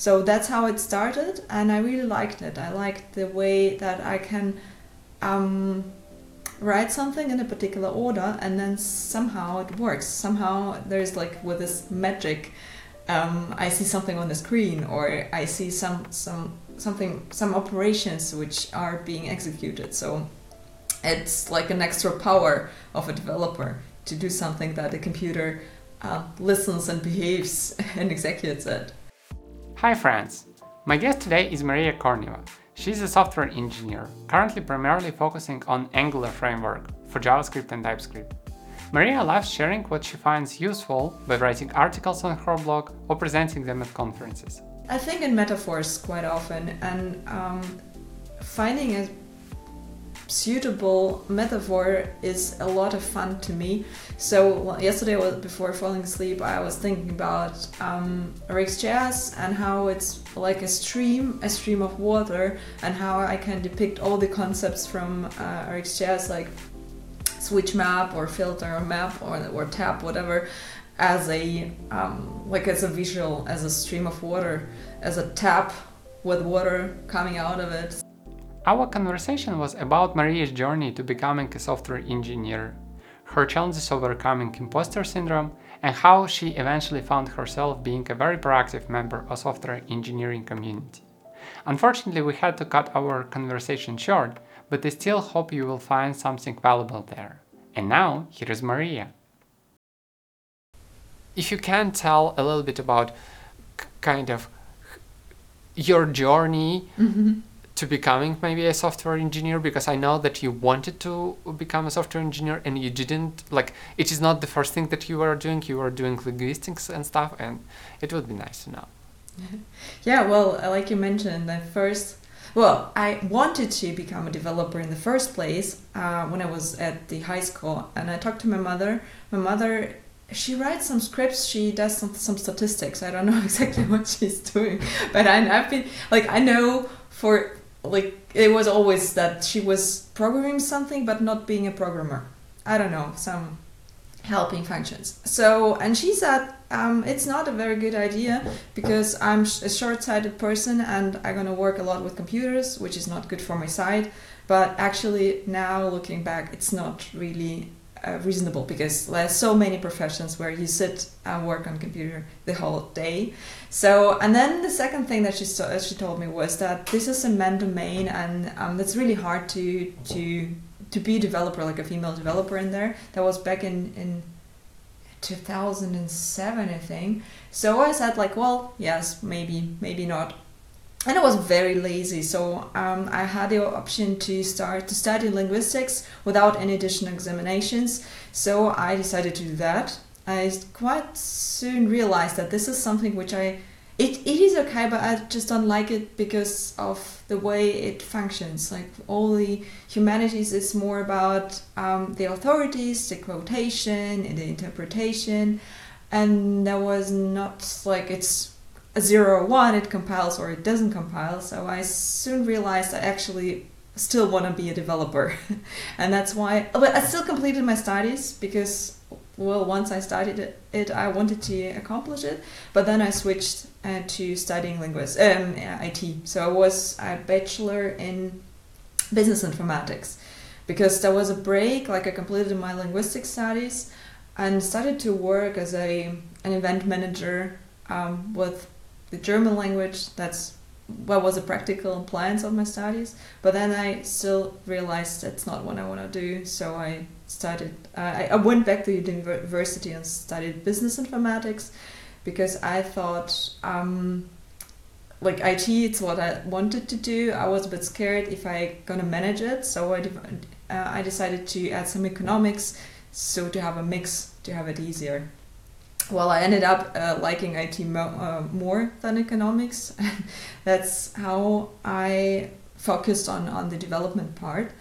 So that's how it started, and I really liked it. I liked the way that I can um, write something in a particular order, and then somehow it works. Somehow there's like with this magic, um, I see something on the screen, or I see some some something some operations which are being executed. So it's like an extra power of a developer to do something that the computer uh, listens and behaves and executes it. Hi friends! My guest today is Maria Korneeva. She's a software engineer, currently primarily focusing on Angular framework for JavaScript and TypeScript. Maria loves sharing what she finds useful by writing articles on her blog or presenting them at conferences. I think in metaphors quite often, and um, finding a suitable metaphor is a lot of fun to me. So yesterday, before falling asleep, I was thinking about um, RxJS and how it's like a stream, a stream of water, and how I can depict all the concepts from uh, RxJS, like switch map or filter or map or, or tap, whatever, as a um, like as a visual, as a stream of water, as a tap with water coming out of it. Our conversation was about Maria's journey to becoming a software engineer, her challenges overcoming imposter syndrome, and how she eventually found herself being a very proactive member of software engineering community. Unfortunately, we had to cut our conversation short, but I still hope you will find something valuable there. And now, here is Maria. If you can tell a little bit about kind of your journey mm-hmm to becoming maybe a software engineer because I know that you wanted to become a software engineer and you didn't like it is not the first thing that you were doing. You were doing linguistics and stuff and it would be nice to know. Yeah well like you mentioned the first well i wanted to become a developer in the first place uh, when i was at the high school and i talked to my mother. My mother she writes some scripts she does some, some statistics. I don't know exactly what she's doing but I, i've been like i know for like it was always that she was programming something but not being a programmer. I don't know some helping functions. So and she said um, it's not a very good idea because i'm a short-sighted person and i'm to work a lot with computers which is not good for my sight. But actually now looking back it's not really uh, reasonable because there's so many professions where you sit and work on computer the whole day. So, and then the second thing that she saw, she told me was that this is a man domain, and um, it's really hard to to to be a developer, like a female developer in there. That was back in in 2007, I think. So I said like, well, yes, maybe, maybe not and I was very lazy, so um, I had the option to start to study linguistics without any additional examinations. So I decided to do that. I quite soon realized that this is something which I it, it is okay, but I just don't like it because of the way it functions. Like all the humanities is more about um, the authorities, the quotation, and the interpretation, and that was not like it's a zero or one, it compiles or it doesn't compile. So I soon realized I actually still want to be a developer. and that's why, but I still completed my studies because, well, once I started it, I wanted to accomplish it. But then I switched uh, to studying linguistics, um, IT. So I was a bachelor in business informatics because there was a break, like I completed my linguistic studies and started to work as a an event manager um, with the German language. That's what was a practical appliance of my studies. But then I still realized that's not what I want to do. So I started. Uh, I, I went back to university and studied business informatics because I thought. Um, like IT, it's what I wanted to do. I was a bit scared if I gonna manage it, so I, uh, I decided to add some economics, so to have a mix to have it easier well, I ended up uh, liking IT mo- uh, more than economics. That's how I focused on, on the development part.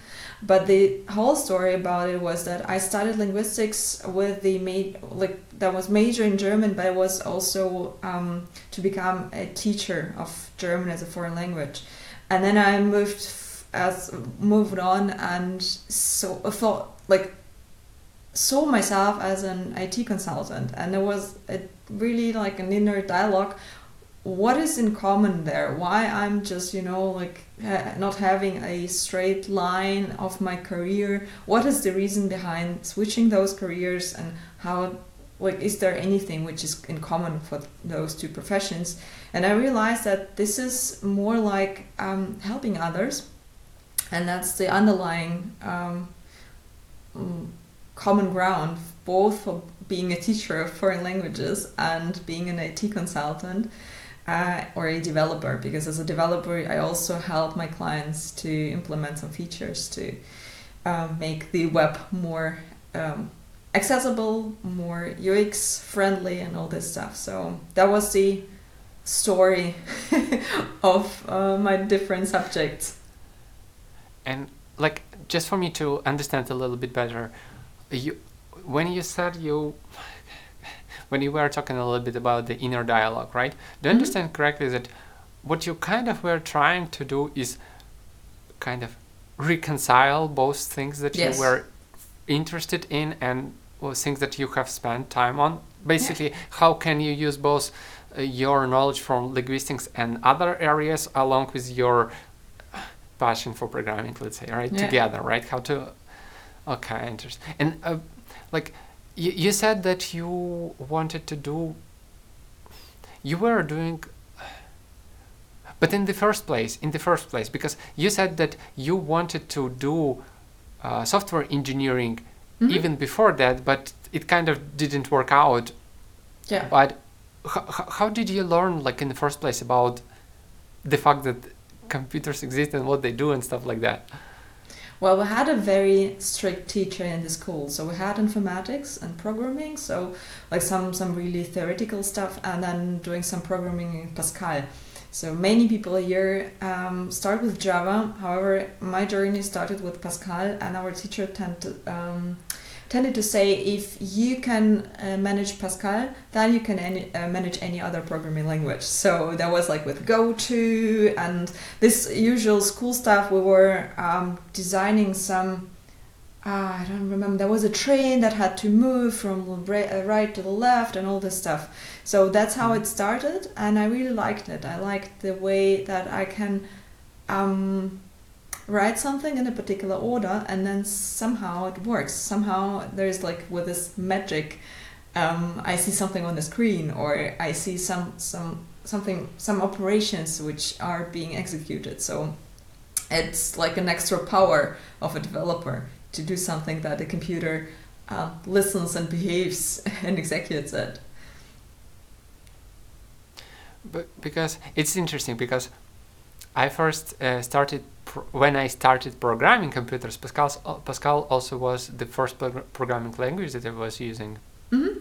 But the whole story about it was that I studied linguistics with the ma- like that was major in German, but it was also um, to become a teacher of German as a foreign language. And then I moved as moved on and so I thought like saw myself as an IT consultant, and there was a really like an inner dialogue. what is in common there? Why i'm just you know like uh, not having a straight line of my career? What is the reason behind switching those careers and how like is there anything which is in common for those two professions? And i realized that this is more like um, helping others and that's the underlying um, mm, common ground both for being a teacher of foreign languages and being an IT consultant uh, or a developer because as a developer I also help my clients to implement some features to um, make the web more um, accessible, more UX friendly, and all this stuff. So that was the story of uh, my different subjects. And like just for me to understand a little bit better, you when you said you when you were talking a little bit about the inner dialogue, right? Do I mm-hmm. understand correctly that what you kind of were trying to do is kind of reconcile both things that yes. you were interested in and things that you have spent time on? Basically, yeah. how can you use both uh, your knowledge from linguistics and other areas along with your passion for programming, let's say, right? Yeah. Together, right? How to. Okay, interesting. And uh, like you, you said that you wanted to do you were doing but in the first place in the first place because you said that you wanted to do uh, software engineering mm-hmm. even before that but it kind of didn't work out yeah but h- how did you learn like in the first place about the fact that computers exist and what they do and stuff like that well, we had a very strict teacher in the school, so we had informatics and programming, so like some some really theoretical stuff, and then doing some programming in Pascal. So many people here um, start with Java. However, my journey started with Pascal, and our teacher tend to, um, tended to say if you can uh, manage Pascal, then you can any, uh, manage any other programming language. So that was like with GoTo and this usual school stuff. We were um, designing some. Uh, I don't remember. There was a train that had to move from uh, right to the left and all this stuff. So that's how it started, and I really liked it. I liked the way that I can um, write something in a particular order and then somehow it works. Somehow there's like with this magic um, i see something on the screen or i see some some something some operations which are being executed. So it's like an extra power of a developer to do something that the computer uh, listens and behaves and executes it. But because it's interesting because i first uh, started when I started programming computers, Pascal uh, Pascal also was the first programming language that I was using. Mm-hmm.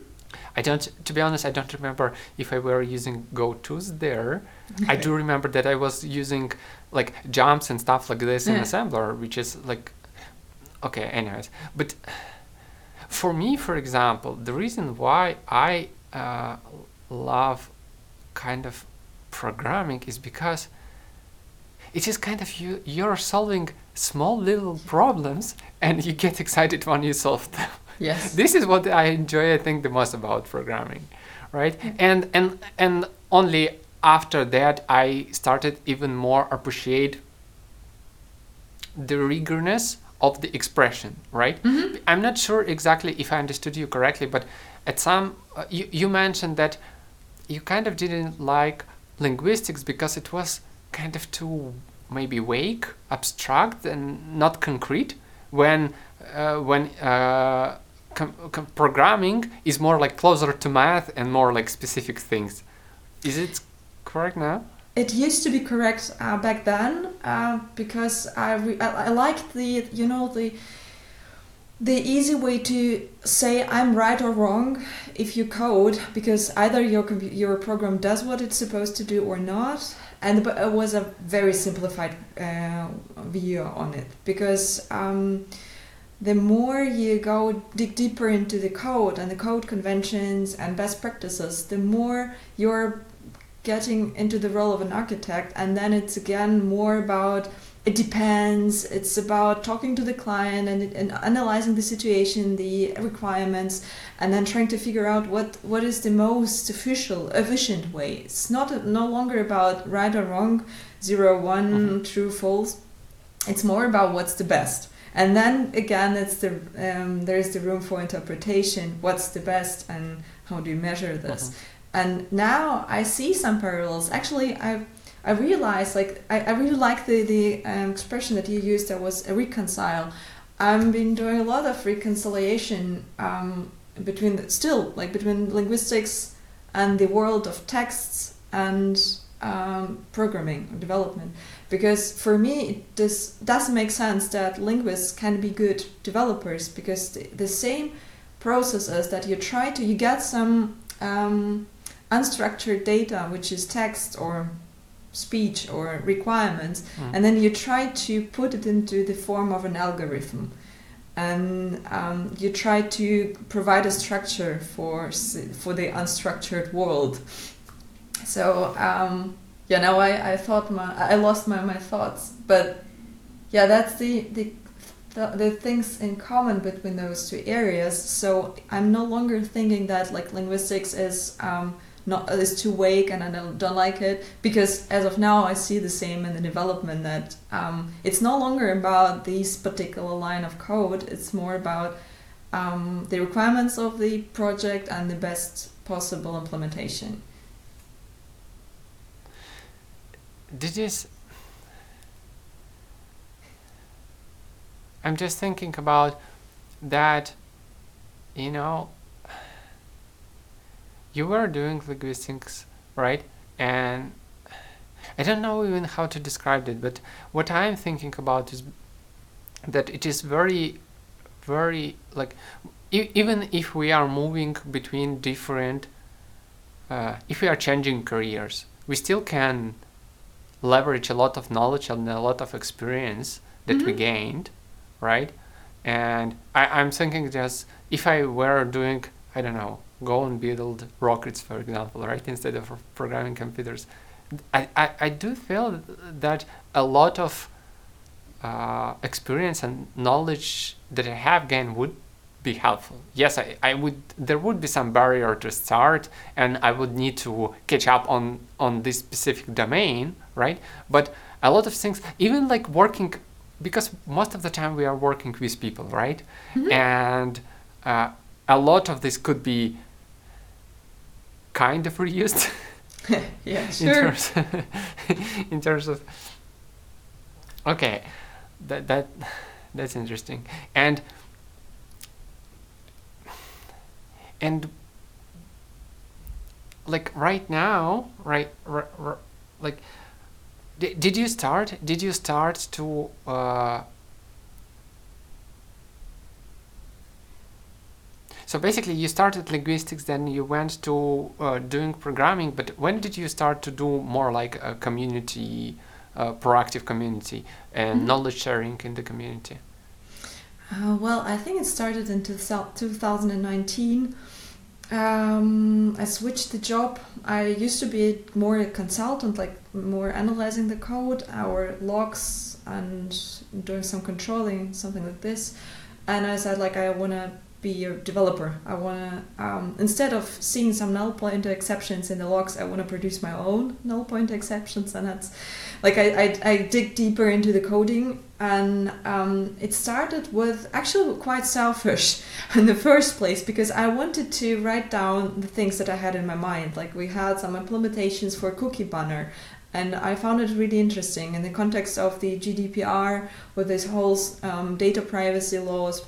I don't, to be honest, I don't remember if I were using GoTo's there. I do remember that I was using like jumps and stuff like this yeah. in assembler, which is like, okay, anyways. But for me, for example, the reason why I uh, love kind of programming is because it is kind of you you're solving small little problems and you get excited when you solve them yes this is what i enjoy i think the most about programming right mm-hmm. and and and only after that i started even more appreciate the rigorness of the expression right mm-hmm. i'm not sure exactly if i understood you correctly but at some uh, you, you mentioned that you kind of didn't like linguistics because it was kind of too maybe vague, abstract, and not concrete. When uh, when uh, programming is more like closer to math and more like specific things. Is it correct now? It used to be correct uh, back then uh, because I, I I liked the you know the the easy way to say I'm right or wrong if you code because either your your program does what it's supposed to do or not and it was a very simplified uh, view on it. Because um, the more you go dig deeper into the code and the code conventions and best practices the more you're getting into the role of an architect and then it's again more about it depends. It's about talking to the client and, and analyzing the situation, the requirements, and then trying to figure out what, what is the most official, efficient way. It's not no longer about right or wrong, zero, one, mm-hmm. true, false. It's more about what's the best. And then again, it's the um, there is the room for interpretation. What's the best, and how do you measure this? Mm-hmm. And now I see some parallels. Actually, I I realized like I, I really like the the um, expression that you used that was a reconcile. I've been doing a lot of reconciliation um, between the, still like between linguistics and the world of texts and um, programming or development because for me this does doesn't make sense that linguists can be good developers because the, the same processes that you try to you get some um, unstructured data which is text or speech or requirements mm. and then you try to put it into the form of an algorithm. And um, you try to provide a structure for for the unstructured world. So um, yeah now I, I thought my I lost my, my thoughts. But yeah that's the, the the, the things in common between those two areas. So I'm no longer thinking that like linguistics is um, not is too vague and I don't, don't like it. Because as of now I see the same in the development that um, it's no longer about this particular line of code. It's more about um, the requirements of the project and the best possible implementation. Did you I'm just thinking about that you know you were doing linguistics, right? And I don't know even how to describe it, but what I'm thinking about is that it is very, very like e- even if we are moving between different, uh, if we are changing careers, we still can leverage a lot of knowledge and a lot of experience that mm-hmm. we gained, right? And I, I'm thinking just if I were doing, I don't know, go and build rockets, for example, right, instead of programming computers. I, I, I do feel that a lot of uh, experience and knowledge that I have gained would be helpful. Yes, I, I would. There would be some barrier to start, and I would need to catch up on on this specific domain, right? But a lot of things, even like working, because most of the time we are working with people, right? Mm-hmm. And uh, a lot of this could be kind of reused. yeah, sure. in terms, in terms of okay, that that that's interesting, and and like right now, right, r- r- like did, did you start? Did you start to uh, So basically, you started linguistics, then you went to uh, doing programming. But when did you start to do more like a community, uh, proactive community, and mm-hmm. knowledge sharing in the community? Uh, well, I think it started in 2019. Um, I switched the job. I used to be more a consultant, like more analyzing the code, our logs, and doing some controlling, something like this. And I said, like, I want to be a developer. I want to, um, instead of seeing some null pointer exceptions in the logs, I want to produce my own null pointer exceptions. And that's like I, I, I dig deeper into the coding. And um, it started with actually quite selfish in the first place because I wanted to write down the things that I had in my mind. Like we had some implementations for cookie banner and I found it really interesting in the context of the GDPR with this whole um, data privacy laws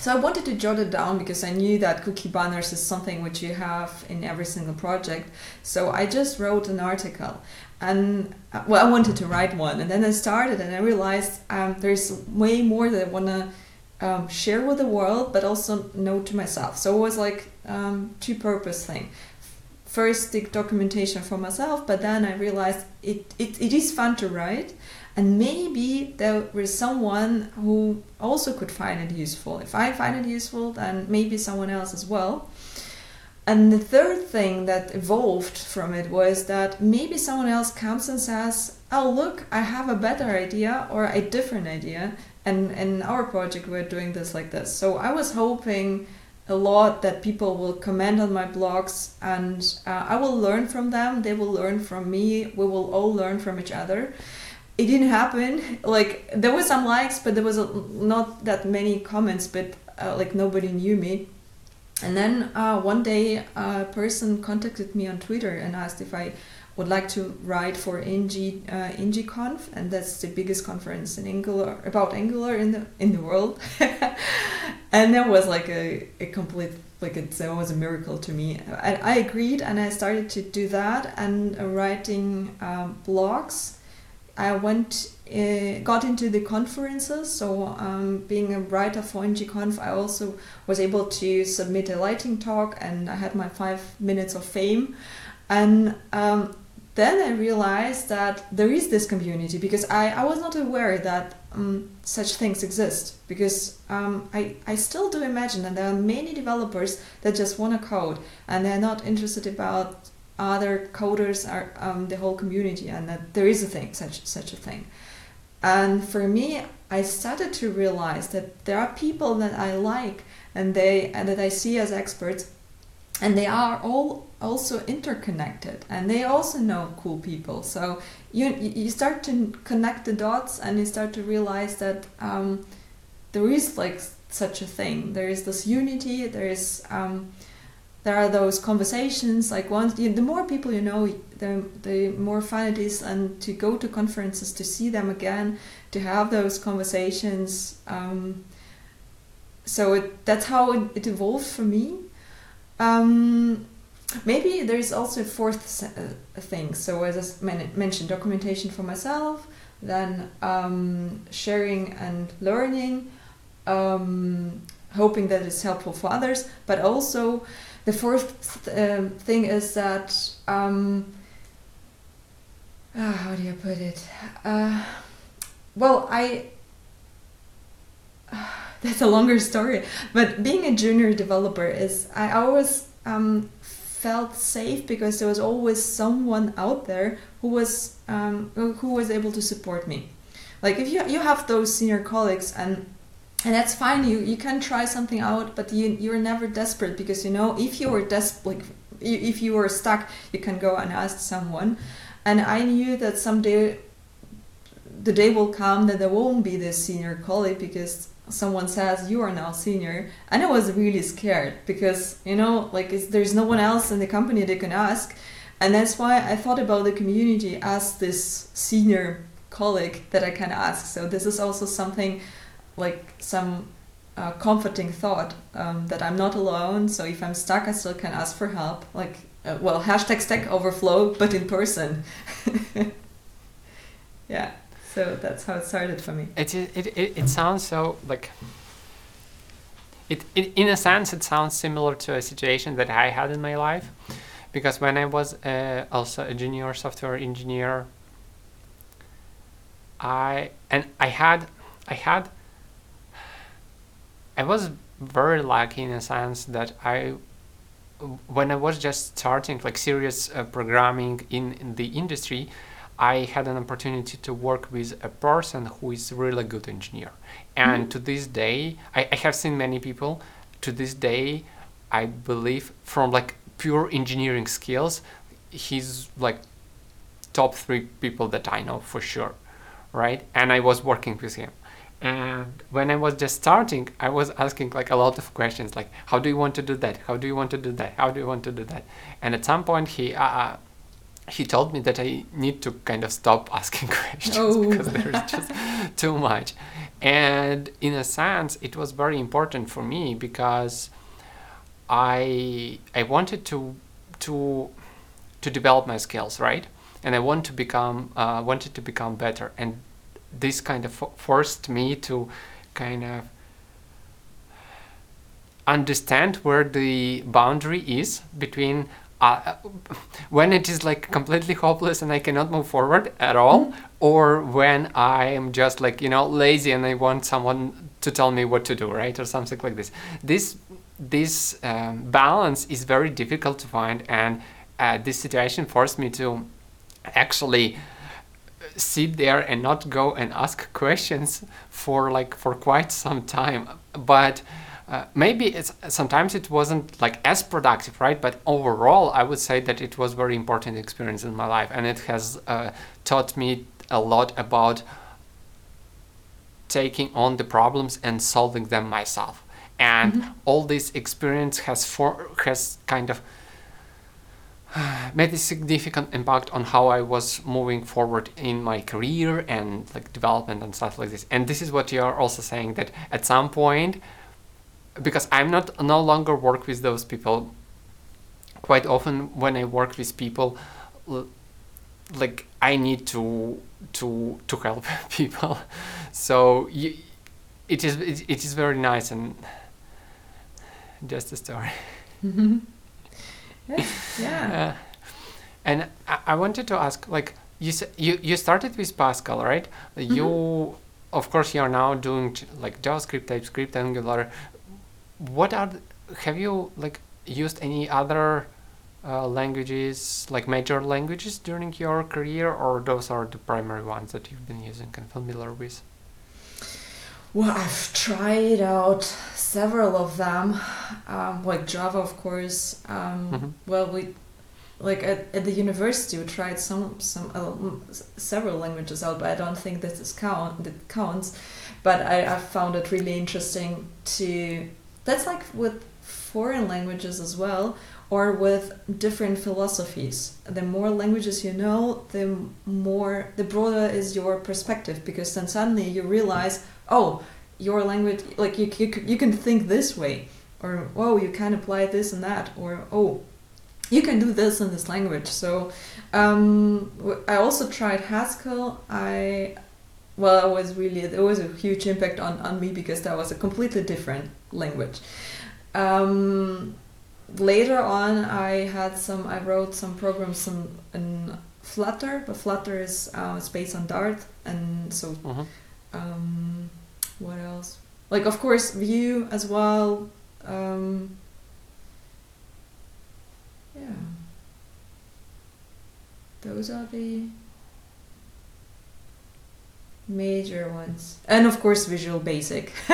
so I wanted to jot it down because I knew that cookie banners is something which you have in every single project. So I just wrote an article, and uh, well, I wanted to write one, and then I started, and I realized um, there's way more that I want to um, share with the world, but also know to myself. So it was like um, two purpose thing. First, the documentation for myself, but then I realized it, it, it is fun to write and maybe there is someone who also could find it useful if i find it useful then maybe someone else as well and the third thing that evolved from it was that maybe someone else comes and says, "Oh, look, I have a better idea or a different idea." And in our project, we're doing this like this. So I was hoping a lot that people will comment on my blogs and uh, I will learn from them. They will learn from me. We will all learn from each other. It didn't happen. Like there was some likes, but there was a, not that many comments. But uh, like nobody knew me. And then uh, one day, a person contacted me on Twitter and asked if I would like to write for NG uh, NGConf, and that's the biggest conference in Angular about Angular in the in the world. and that was like a, a complete like it, was a miracle to me. I, I agreed, and I started to do that and writing um, blogs. I went uh, got into the conferences. So, um, being a writer for NGConf, I also was able to submit a lightning talk, and I had my five minutes of fame. And um, then I realized that there is this community because I, I was not aware that um, such things exist because um, I, I still do imagine that there are many developers that just want to code and they're not interested about other coders are um, the whole community and that there is a thing such such a thing. And for me I started to realize that there are people that I like and they and that I see as experts and they are all also interconnected and they also know cool people. So you you start to connect the dots and you start to realize that um, there is like such a thing. There is this unity there is um, there are those conversations like once you, the more people you know the, the more fun it is and to go to conferences to see them again to have those conversations um, so it, that's how it, it evolved for me um, maybe there is also a fourth uh, thing. So as I mentioned, documentation for myself, then um, sharing and learning, um, hoping that it's helpful for others, but also the fourth uh, thing is that um, uh, how do you put it? Uh, well, I that's a longer story. But being a junior developer is I always um, felt safe because there was always someone out there who was um, who was able to support me. Like if you you have those senior colleagues and and that's fine. You you can try something out, but you you're never desperate because you know if you were des- like if you were stuck, you can go and ask someone. And I knew that someday the day will come that there won't be this senior colleague because someone says you are now senior and i was really scared because you know like there's no one else in the company they can ask and that's why i thought about the community as this senior colleague that i can ask so this is also something like some uh, comforting thought um, that i'm not alone so if i'm stuck i still can ask for help like uh, well hashtag stack overflow but in person yeah so that's how it started for me. It it it, it sounds so like. It, it in a sense it sounds similar to a situation that I had in my life, because when I was uh, also a junior software engineer. I and I had I had I was very lucky in a sense that I when I was just starting like serious uh, programming in, in the industry, I had an opportunity to work with a person who is really good engineer. And mm to this day, I, I have seen many people. To this day, I believe from like pure engineering skills, he's like top three people that I know for sure, right? And I was working with him. And when I was just starting, I was asking like a lot of questions, like, how do you want to do that? How do you want to do that? How do you want to do that? And at some point, he uh, he told me that I need to kind of stop asking questions oh. because there's just too much. And in a sense, it was very important for me because I I wanted to to to develop my skills, right? And I want to become uh, wanted to become better, and this kind of forced me to kind of understand where the boundary is between uh, when it is like completely hopeless and I cannot move forward at all, mm-hmm. or when I am just like you know lazy and I want someone to tell me what to do, right, or something like this. This this um, balance is very difficult to find, and uh, this situation forced me to actually sit there and not go and ask questions for like for quite some time. But uh, maybe it's sometimes it wasn't like as productive right? But overall i would say that it was very important experience in my life. And it has uh, taught me a lot about taking on the problems and solving them myself. And mm-hmm. all this experience has for has kind of made a significant impact on how I was moving forward in my career and like development and stuff like this. And this is what you are also saying that at some point, because I'm not no longer work with those people. Quite often, when I work with people, like I need to to to help people. So you, it is it, it is very nice and just a story. Mm-hmm. Yeah. Uh, and I, I, wanted to ask, like you you you started with Pascal, right? Mm-hmm. You, of course, you are now doing like JavaScript, TypeScript, Angular. What are the, have you like used any other uh, languages, like major languages, during your career, or those are the primary ones that you've been using and familiar with? Well, I've tried out several of them, um, like Java, of course. Um, mm-hmm. Well, we like at, at the university we tried some some uh, several languages out, but I don't think this is count that counts. But I, I found it really interesting to. That's like with foreign languages as well, or with different philosophies. The more languages you know, the more the broader is your perspective because then suddenly you realize oh your language like you, you, you can think this way or oh you can apply this and that or oh you can do this in this language. So um, i also tried haskell. I well it was really there was a huge impact on, on me because that was a completely different language. Um, later on i had some i wrote some programs in, in flutter but flutter is uh, it's based on dart and so uh-huh. um, what else? Like of course Vue as well. Um, yeah. Those are the major ones, and of course Visual Basic.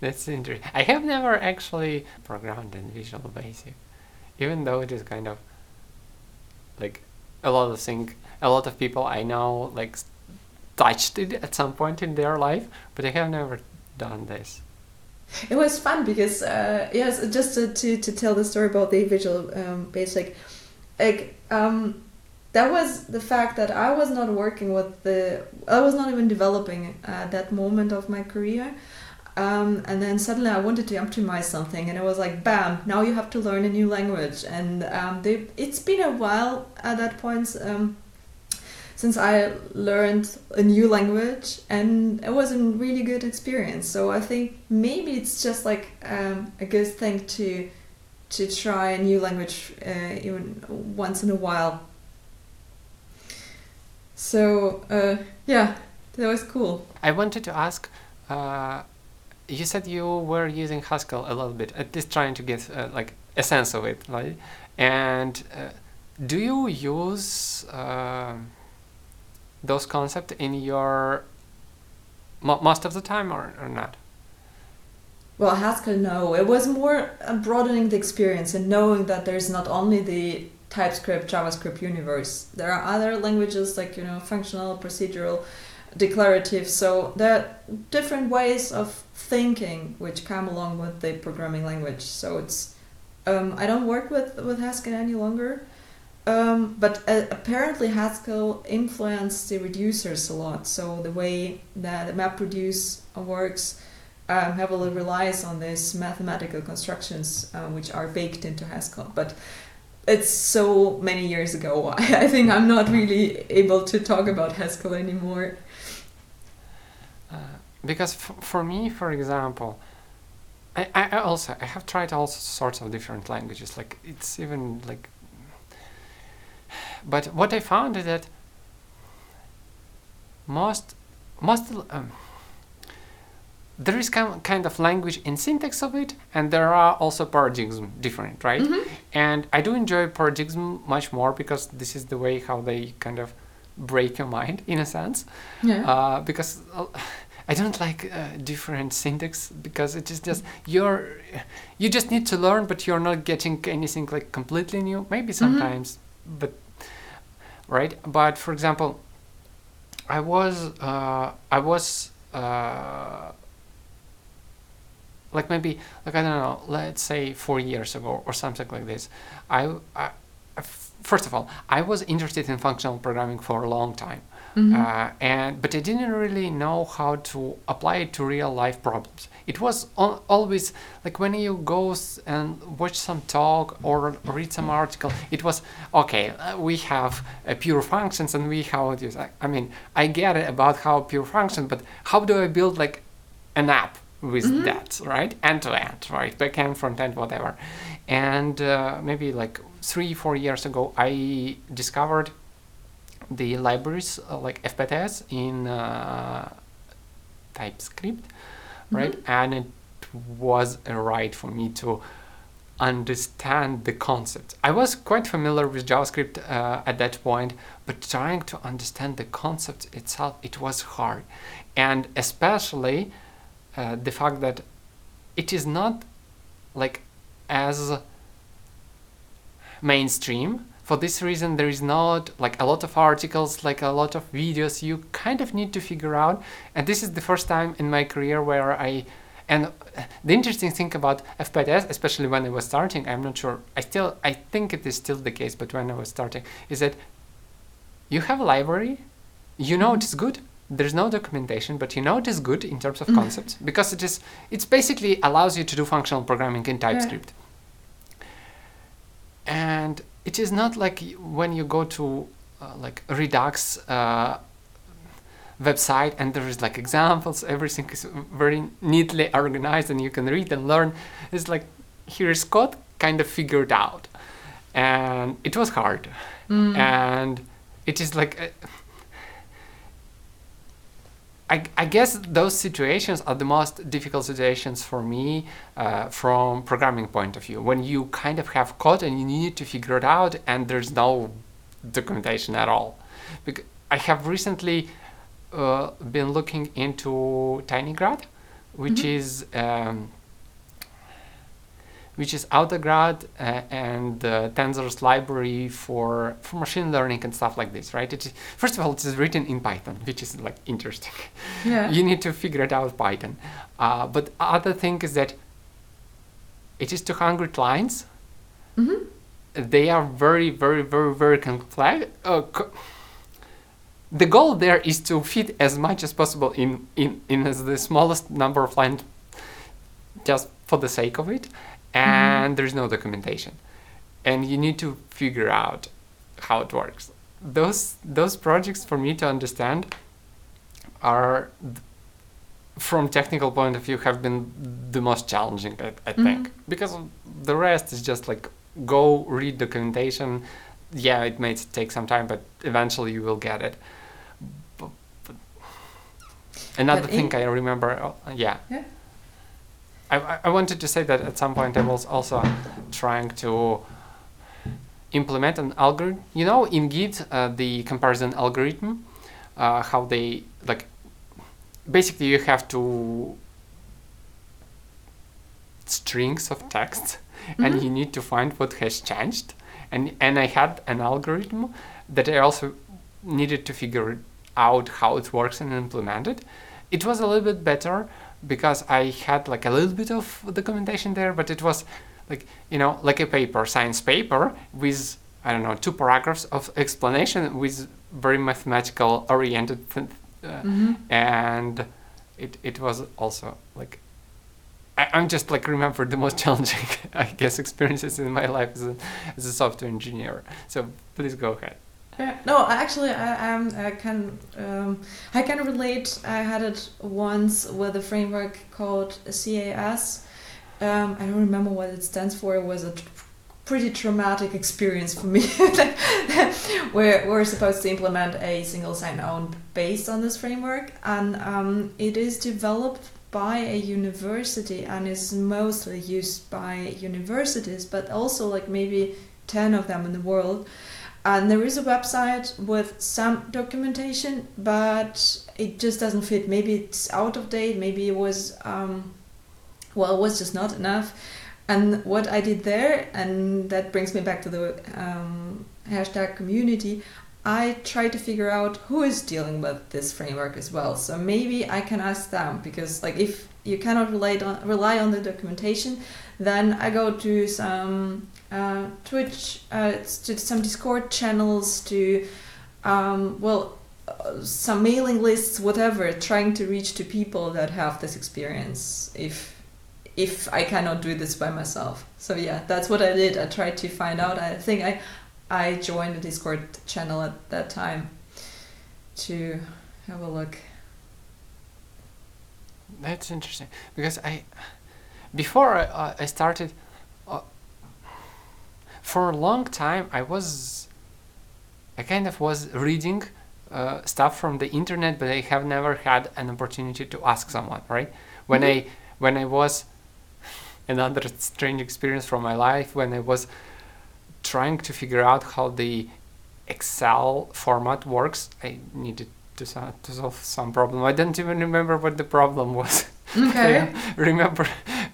That's interesting. I have never actually programmed in Visual Basic, even though it is kind of like a lot of things a lot of people i know like touched it at some point in their life but i have never done this it was fun because uh, yes just to, to, to, tell the story about the visual um, basic like um, that was the fact that i was not working with the i was not even developing at that moment of my career um, and then suddenly I wanted to optimize something, and it was like, bam! Now you have to learn a new language, and um, they, it's been a while at that point um, since I learned a new language, and it was a really good experience. So I think maybe it's just like um, a good thing to to try a new language uh, even once in a while. So uh, yeah, that was cool. I wanted to ask. Uh you said you were using Haskell a little bit, at least trying to get uh, like a sense of it, right? And uh, do you use uh, those concepts in your mo- most of the time, or, or not? Well, Haskell, no. It was more broadening the experience and knowing that there's not only the TypeScript, JavaScript universe. There are other languages like you know functional, procedural, declarative. So there are different ways of thinking which come along with the programming language. So it's um, I don't work with with Haskell any longer, um, but uh, apparently Haskell influenced the reducers a lot. So the way that the MapReduce works um, heavily relies on these mathematical constructions uh, which are baked into Haskell, but it's so many years ago. I think I'm not really able to talk about Haskell anymore because for me, for example, I, I also I have tried all sorts of different languages. Like it's even like, but what I found is that most most um, there is kind kind of language and syntax of it, and there are also paradigms different, right? Mm-hmm. And I do enjoy paradigm much more because this is the way how they kind of break your mind in a sense. Yeah. Uh, because uh, I don't like uh, different syntax because it is just you're you just need to learn, but you're not getting anything like completely new. Maybe sometimes, but right. But for example, I was uh, I was uh, like maybe like I don't know, let's say four years ago or something like this. I first of all, I was interested in functional programming for a long time, Mhm. uh, and but I didn't really know how to apply it to real life problems. It was al- always like when you go s- and watch some talk or read some article. It was okay. Uh, we have uh, pure functions and we have this. I, I mean, I get it about how pure function, but how do I build like an app with that, right? End to end, right? Backend, front end, whatever. And uh, maybe like three, four years ago, I discovered the libraries uh, like FPTS in uh, TypeScript, right? And it was a right for me to understand the concept. I was quite familiar with JavaScript uh, at that point, but trying to understand the concept itself, it was hard. And especially uh, the fact that it is not like as mainstream. For this reason, there is not like a lot of articles, like a lot of videos. You kind of need to figure out. And this is the first time in my career where I and the interesting thing about FPTS, especially when I was starting, I'm not sure. I still, I think it is still the case, but when I was starting, is that you have a library, you know mm-hmm. it is good. There's no documentation, but you know it is good in terms of mm-hmm. concepts because it is. It's basically allows you to do functional programming in TypeScript. And it is not like when you go to uh, like Redux uh, website and there is like examples everything is very neatly organized and you can read and learn. It's like here is code kind of figured out. And it was hard. And it is like uh, I, I guess those situations are the most difficult situations for me uh, from programming point of view. When you kind of have code and you need to figure it out and there's no documentation at all. Because i have recently uh, been looking into tinygrad which is um, which is AutoGrad uh, and uh, Tensor's library for for machine learning and stuff like this, right? It is, first of all, it is written in Python, which is like interesting. Yeah. You need to figure it out Python. Uh, but other thing is that it is 200 lines. Mm-hmm. They are very, very, very, very complex. Uh, co- the goal there is to fit as much as possible in in in as the smallest number of lines, just for the sake of it. And there's no documentation, and you need to figure out how it works. Those those projects for me to understand are from technical point of view have been the most challenging I, I think. Because the rest is just like go read documentation. Yeah it may take some time but eventually you will get it. But, but another But thing in- i remember uh, yeah. Yeah. I, I- wanted to say that at some point I was also trying to implement an algorithm. You know, in Git, uh, the comparison algorithm, uh, how they like. Basically, you have to strings of text, and you need to find what has changed. And and I had an algorithm that I also needed to figure out how it works and implement it. It was a little bit better because I had like a little bit of documentation there, but it was like you know like a paper, science paper with I don't know two paragraphs of explanation with very mathematical oriented, th- uh, and it it was also like I, I'm just like remember the most challenging I guess experiences in my life as a, as a software engineer. So please go ahead. Yeah. No, actually, I, I can um, I can relate. I had it once with a framework called CAS. Um, I don't remember what it stands for. It was a pretty traumatic experience for me. we're, we're supposed to implement a single sign-on based on this framework, and um, it is developed by a university and is mostly used by universities, but also like maybe 10 of them in the world. And there is a website with some documentation, but it just doesn't fit. Maybe it's out of date, maybe it was, um, well, it was just not enough. And what I did there, and that brings me back to the um, hashtag community, I try to figure out who is dealing with this framework as well. So maybe I can ask them because, like, if you cannot rely on rely on the documentation, then I go to some uh, Twitch, uh, to some Discord channels, to um, well, uh, some mailing lists, whatever, trying to reach to people that have this experience. If if I cannot do this by myself, so yeah, that's what I did. I tried to find out. I think I I joined the Discord channel at that time to have a look. That's interesting because I, before I, I started, for a long time I was, I kind of was reading uh, stuff from the internet, but I have never had an opportunity to ask someone. Right when mm-hmm. I when I was another strange experience from my life when I was trying to figure out how the Excel format works. I needed to, to solve some problem. I don't even remember what the problem was. Okay. remember,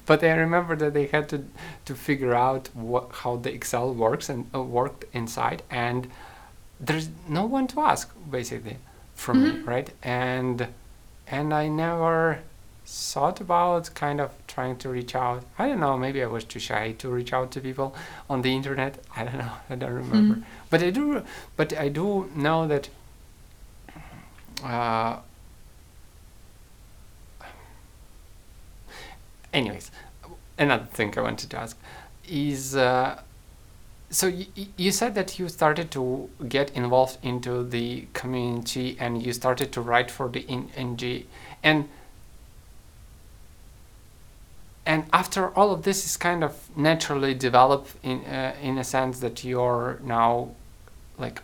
but I remember that they had to to figure out what how the Excel works and uh, worked inside, and there's no one to ask basically from mm-hmm. me, right? And and I never thought about kind of trying to reach out. I don't know, maybe I was too shy to reach out to people on the internet. I don't know. I don't remember. Mm-hmm. But I do but I do know that uh, anyways, another thing I wanted to ask is uh, so you said that you started to get involved into the community and you started to write for the NG and and after all of this is kind of naturally developed in uh, in a sense that you're now like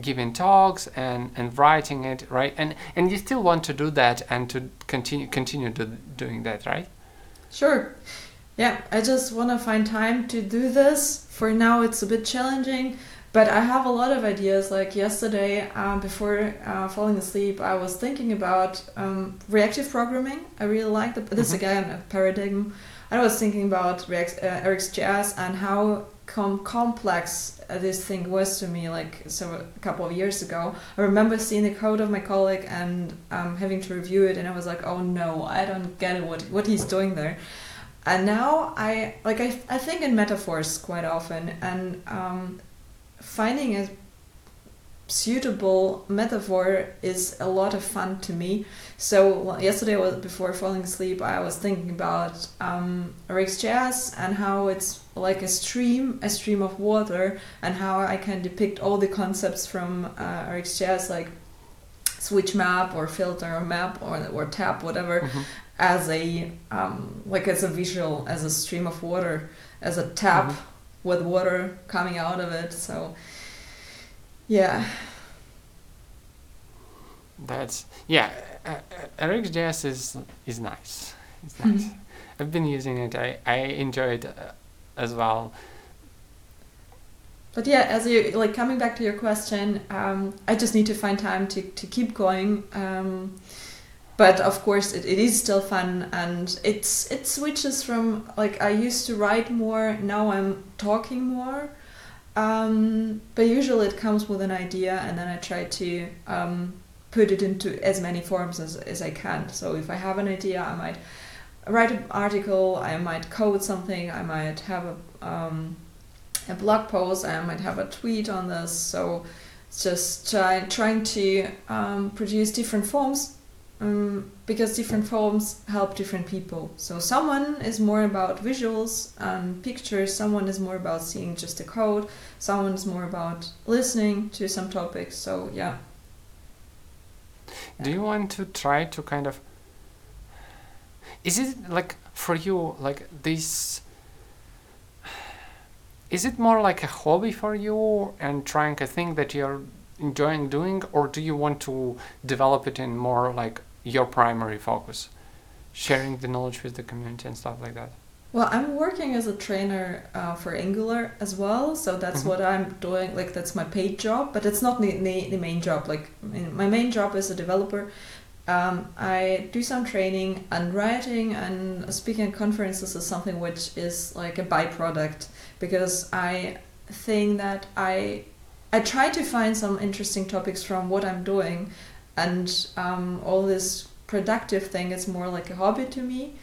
giving talks and and writing it right? And and you still want to do that and to continue continue do, doing that right sure yeah i just want to find time to do this for now it's a bit challenging but I have a lot of ideas. Like yesterday, um, before uh, falling asleep, I was thinking about um, reactive programming. I really like the, this mm-hmm. again a paradigm. I was thinking about React, uh, RxJS and how com- complex uh, this thing was to me. Like so, a couple of years ago, I remember seeing the code of my colleague and um, having to review it, and I was like, "Oh no, I don't get it. What what he's doing there." And now I like I, I think in metaphors quite often, and um, finding a suitable metaphor is a lot of fun to me. So yesterday was before falling asleep, I was thinking about um, RxJS and how it's like a stream, a stream of water, and how I can depict all the concepts from uh, RxJS, like switch map or filter or map or or tap whatever, mm-hmm. as a um, like as a visual, as a stream of water, as a tap. Mm-hmm with water coming out of it. So, yeah. That's yeah. Uh, RxJS is is nice. It's mm-hmm. nice. Mm-hmm. I've been using it. I I enjoy it uh, as well. But yeah, as you like coming back to your question, um, I just need to find time to to keep going. Um, but of course it, it is still fun and it's it switches from like i used to write more now i'm talking more um, but usually it comes with an idea and then i try to um, put it into as many forms as, as i can. So if i have an idea i might write an article i might code something i might have a, um, a blog post i might have a tweet on this. So it's just try, trying to um, produce different forms um, because different forms help different people. So someone is more about visuals and pictures, someone is more about seeing just the code, someone is more about listening to some topics. So yeah. Do you want to try to kind of is it like for you like this is it more like a hobby for you and trying a thing that you're enjoying doing or do you want to develop it in more like your primary focus? sharing the knowledge with the community and stuff like that? Well, I'm working as a trainer uh, for Angular as well, so that's Mhm. what I'm doing. Like that's my paid job, but it's not the, the, the main job. Like my main job is a developer. Um, I do some training and writing and speaking at conferences is something which is like a byproduct because I think that I I try to find some interesting topics from what I'm doing, and um, all this productive thing is more like a hobby to me.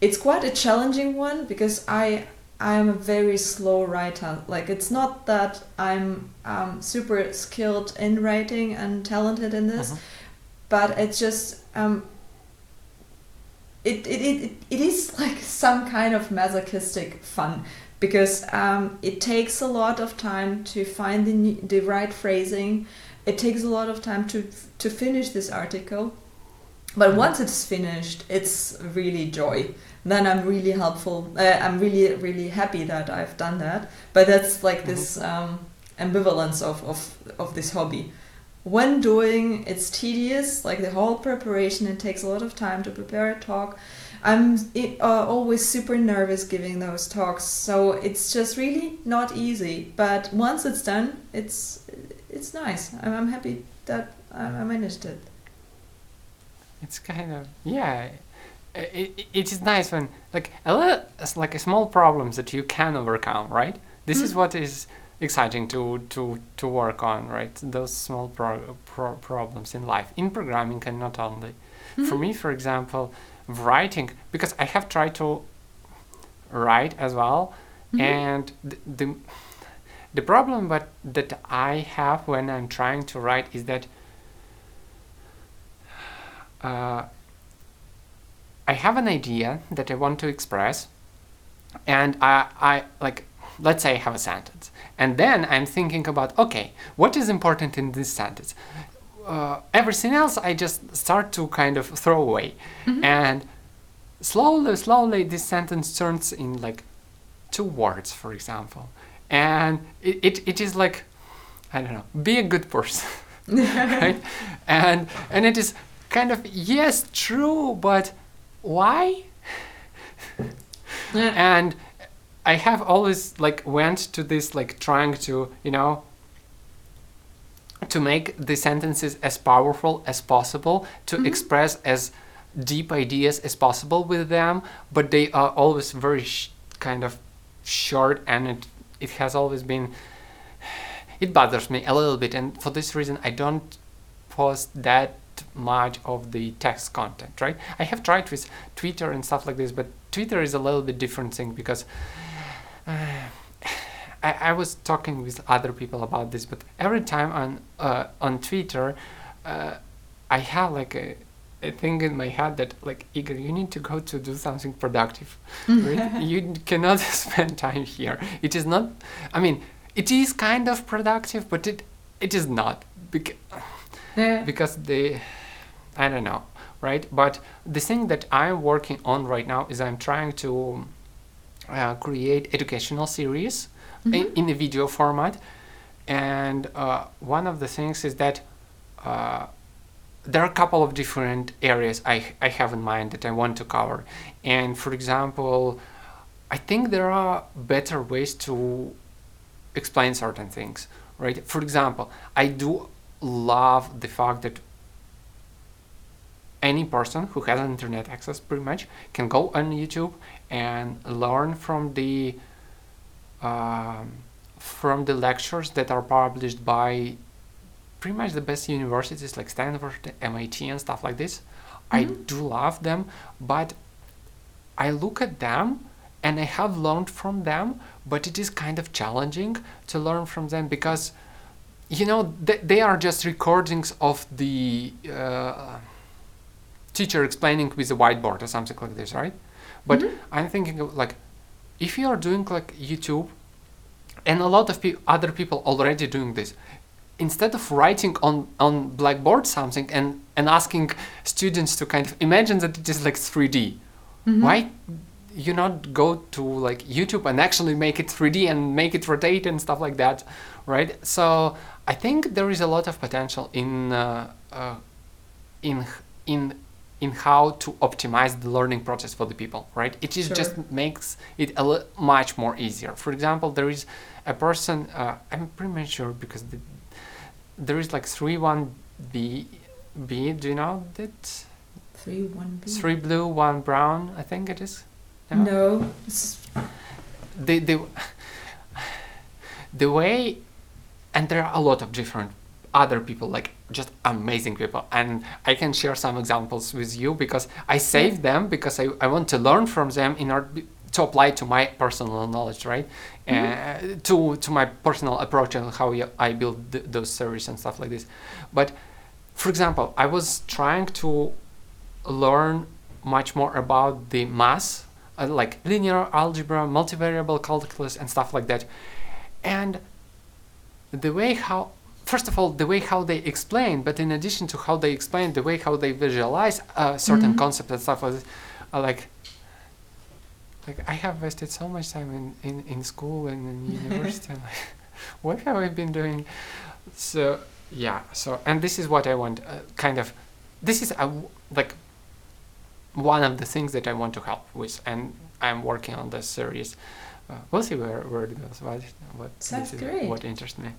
It's quite a challenging one because I I am a very slow writer. Like it's not that I'm um, super skilled in writing and talented in this, Mhm. but it's just um, it, it, it, it is like some kind of masochistic fun because um, it takes a lot of time to find the, the right phrasing. It takes a lot of time to to finish this article. But Mhm. once it's finished, it's really joy. Then I'm really helpful. Uh, I'm really really happy that I've done that. But that's like this um, ambivalence of, of of this hobby. When doing, it's tedious. Like the whole preparation, it takes a lot of time to prepare a talk. I'm uh, always super nervous giving those talks, so it's just really not easy. But once it's done, it's it's nice. I'm, I'm happy that I, I managed it. It's kind of yeah. It, it, it is nice when like a little, it's like a small problems that you can overcome, right? This is Mm. what is exciting to to to work on, right? Those small pro- pro- problems in life, in programming, and not only. For Mhm. me, for example, writing because I have tried to write as well, Mhm. and the, the the problem but that I have when I'm trying to write is that uh, I have an idea that I want to express, and I, I like let's say I have a sentence, and then I'm thinking about okay, what is important in this sentence? Uh, everything else I just start to kind of throw away, Mhm. and slowly, slowly, this sentence turns in like two words, for example, and it, it, it is like I don't know, be a good person, right? And and it is kind of yes, true, but why? And i have always like went to this like trying to you know to make the sentences as powerful as possible to Mhm. express as deep ideas as possible with them but they are always very sh- kind of short and it it has always been it bothers me a little bit and for this reason i don't post that much of the text content right? I have tried with twitter and stuff like this but twitter is a little bit different thing because uh, I, I was talking with other people about this but every time on uh, on twitter uh, i have like a, a thing in my head that like Igor, you need to go to do something productive right? you cannot spend time here it is not i mean it is kind of productive but it it is not bec- Yeah. because the i don't know right but the thing that i'm working on right now is i'm trying to uh, create educational series in, Mhm. in a video format and uh, one of the things is that uh, there are a couple of different areas I, I have in mind that I want to cover. And for example, I think there are better ways to explain certain things, right? For example, I do love the fact that any person who has internet access pretty much can go on YouTube and learn from the um, from the lectures that are published by pretty much the best universities like Stanford, MIT, and stuff like this. I Mhm. do love them, but I look at them and I have learned from them, but it is kind of challenging to learn from them because, you know, they, they are just recordings of the uh, teacher explaining with a whiteboard or something like this, right? But Mhm. I'm thinking of like, if you are doing like YouTube, and a lot of pe- other people already doing this, instead of writing on on blackboard something and and asking students to kind of imagine that it is like 3D, Mhm. why you not go to like YouTube and actually make it 3D and make it rotate and stuff like that, right? So I think there is a lot of potential in uh, uh, in in in how to optimize the learning process for the people, right? It is Sure. just makes it a much more easier. For example, there is a person, uh, I'm pretty sure because the, there is like 3 1 B, B, do you know that? Three one B. Three blue, one brown, I think it is. No. It's, the the the way and there are a lot of different other people like just amazing people and i can share some examples with you because i saved them because i, I want to learn from them in order to apply to my personal knowledge right? Uh, to to my personal approach and how i build th- those services and stuff like this. But for example i was trying to learn much more about the math uh, like linear algebra multivariable calculus and stuff like that. And the way how first of all the way how they explain but in addition to how they explain the way how they visualize uh, certain Mhm. concepts and stuff like this, uh, like like i have wasted so much time in, in, in school and in university and like, what have i been doing? So yeah so and this is what i want uh, kind of this is like one of the things that i want to help with and i'm working on this series. Uh, we'll see where, where it goes what, what Sounds this is great. what interests me.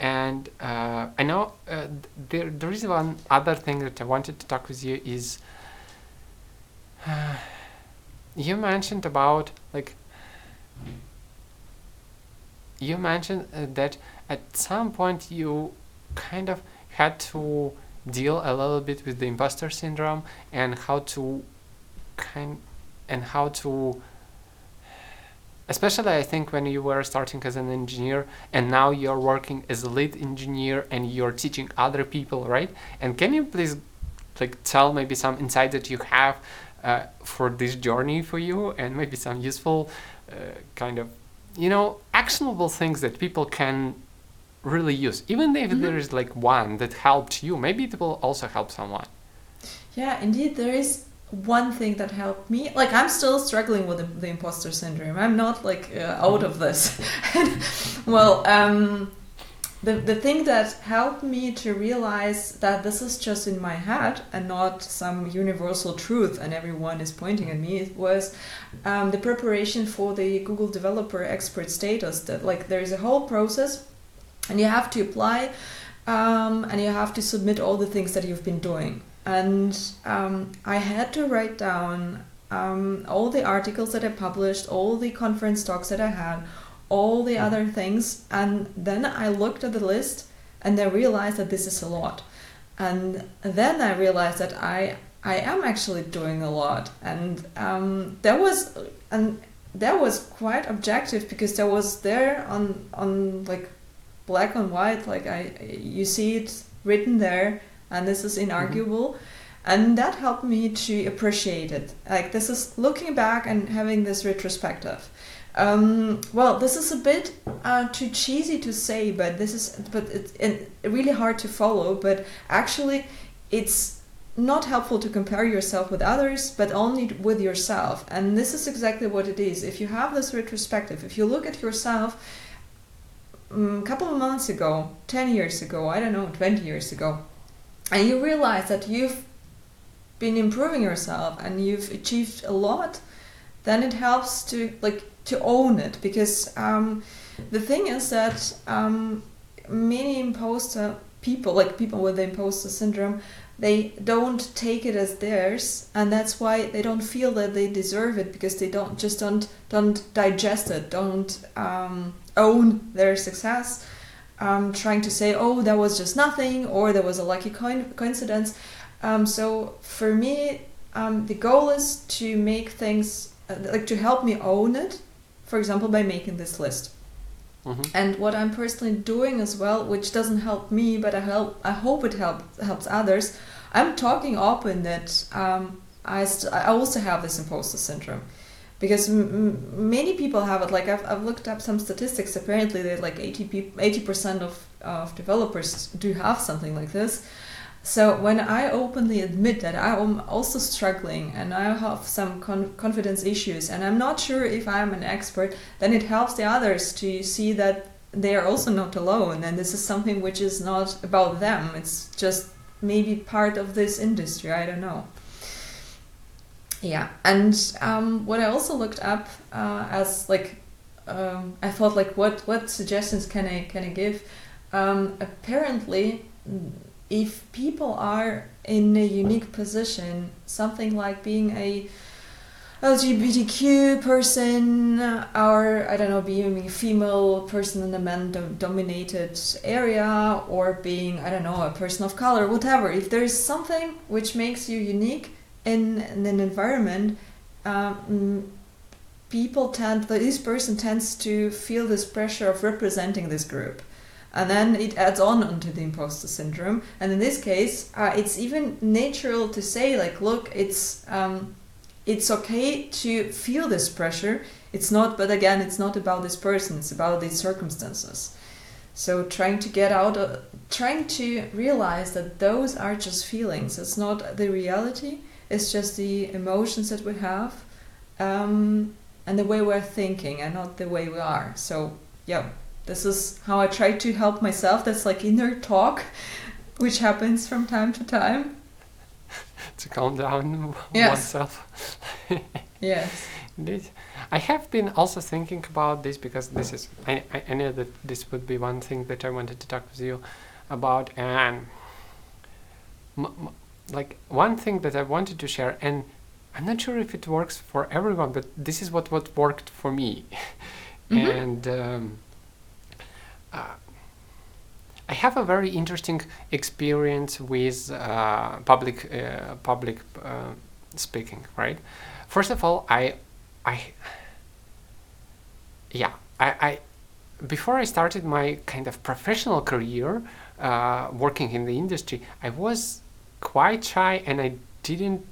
And uh, i know uh, th- there, there is one other thing that i wanted to talk with you is you mentioned about like you mentioned uh, that at some point you kind of had to deal a little bit with the imposter syndrome and how to kind and how to especially i think when you were starting as an engineer and now you're working as a lead engineer and you're teaching other people right? And can you please like tell maybe some insight that you have uh, for this journey for you and maybe some useful uh, kind of you know actionable things that people can really use even if Mhm. there is like one that helped you maybe it will also help someone Yeah, indeed, there is one thing that helped me. Like, I'm still struggling with the, the imposter syndrome. I'm not like uh, out of this. well, um, the the thing that helped me to realize that this is just in my head and not some universal truth, and everyone is pointing at me, was um, the preparation for the Google Developer Expert status. That like there is a whole process, and you have to apply, um, and you have to submit all the things that you've been doing and um, I had to write down um, all the articles that I published, all the conference talks that I had, all the other things, and then I looked at the list and I realized that this is a lot, and then I realized that I I am actually doing a lot, and um, that was and that was quite objective because there was there on on like black on white, like I you see it written there and this is inarguable. And that helped me to appreciate it. Like this is looking back and having this retrospective um, well this is a bit uh, too cheesy to say but this is but it's it, really hard to follow but actually it's not helpful to compare yourself with others but only with yourself. And this is exactly what it is. If you have this retrospective if you look at yourself a couple of months ago 10 years ago i don't know 20 years ago and you realize that you've been improving yourself and you've achieved a lot then it helps to like to own it because um, the thing is that um, many imposter people like people with the imposter syndrome they don't take it as theirs and that's why they don't feel that they deserve it because they don't just don't don't digest it don't um, own their success um, trying to say, oh, that was just nothing, or there was a lucky coin- coincidence. Um, so for me, um, the goal is to make things uh, like to help me own it. For example, by making this list. hmm And what I'm personally doing as well, which doesn't help me, but I help, I hope it help, helps others. I'm talking open that um, I, st- I also have this imposter syndrome because m- m- many people have it. Like I've, I've looked up some statistics. Apparently, that like 80 percent of of developers do have something like this. So when I openly admit that I am also struggling and I have some con- confidence issues and I'm not sure if I'm an expert, then it helps the others to see that they are also not alone and this is something which is not about them. It's just maybe part of this industry. I don't know. yeah and um, what i also looked up uh, as like um, i thought like what what suggestions can i can i give um, apparently if people are in a unique position something like being a LGBTQ person or I don't know being a female person in a man dominated area or being I don't know a person of color whatever. If there is something which makes you unique in, in an environment um, people tend this person tends to feel this pressure of representing this group and then it adds on onto the imposter syndrome and in this case uh, it's even natural to say like look it's um, it's okay to feel this pressure. It's not, but again, it's not about this person, it's about these circumstances. So trying to get out, of, trying to realize that those are just feelings. It's not the reality. It's just the emotions that we have, um, and the way we're thinking, and not the way we are. So yeah, this is how I try to help myself. That's like inner talk, which happens from time to time. to calm down yes. oneself. yes. Indeed. I have been also thinking about this because this is I, I, I know that this would be one thing that I wanted to talk with you about and like one thing that I wanted to share and I'm not sure if it works for everyone but this is what what worked for me mm-hmm. and um, uh, I have a very interesting experience with uh, public uh, public uh, speaking. Right. First of all, I, I, yeah, I, I, before I started my kind of professional career uh, working in the industry, I was quite shy and I didn't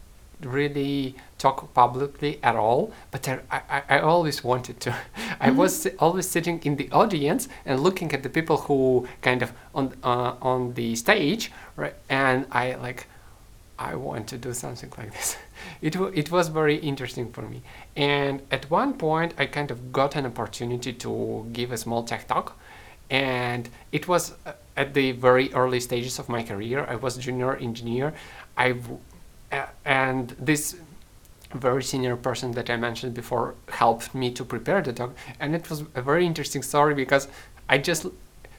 really talk publicly at all, but I, I, I always wanted to. I mm-hmm. was always sitting in the audience and looking at the people who kind of on uh, on the stage, right? And I like, I want to do something like this. It w- it was very interesting for me. And at one point, I kind of got an opportunity to give a small tech talk, and it was uh, at the very early stages of my career. I was junior engineer. I and this very senior person that I mentioned before helped me to prepare the talk. And it was a very interesting story because I just,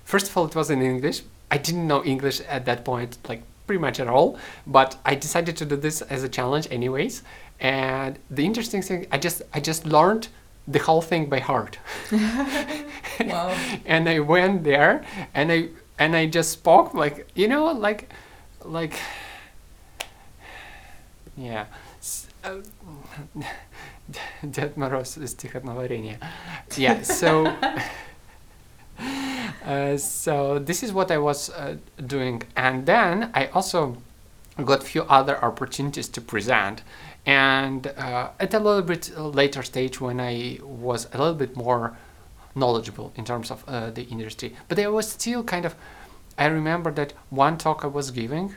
first of all, it was in English. I didn't know English at that point, like pretty much at all, but I decided to do this as a challenge anyways. And the interesting thing, I just, I just learned the whole thing by heart. wow. and I went there and I, and I just spoke like, you know, like, like, yeah. Дед Мороз стихотворение. Yeah, so uh, so this is what I was uh, doing, and then I also got a few other opportunities to present. And uh, at a little bit later stage, when I was a little bit more knowledgeable in terms of uh, the industry, but I was still kind of. I remember that one talk I was giving,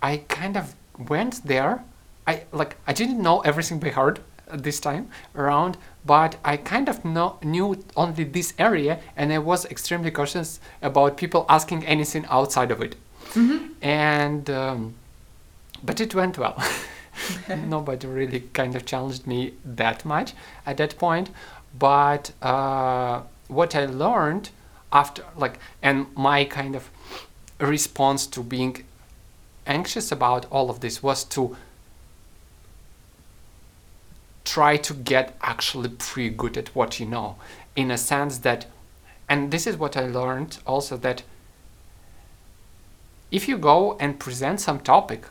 I kind of went there I like I didn't know everything by heart this time around, but I kind of know, knew only this area, and I was extremely cautious about people asking anything outside of it. Mm-hmm. And um, but it went well. Nobody really kind of challenged me that much at that point. But uh, what I learned after, like, and my kind of response to being anxious about all of this was to try to get actually pretty good at what you know in a sense that and this is what i learned also that if you go and present some topic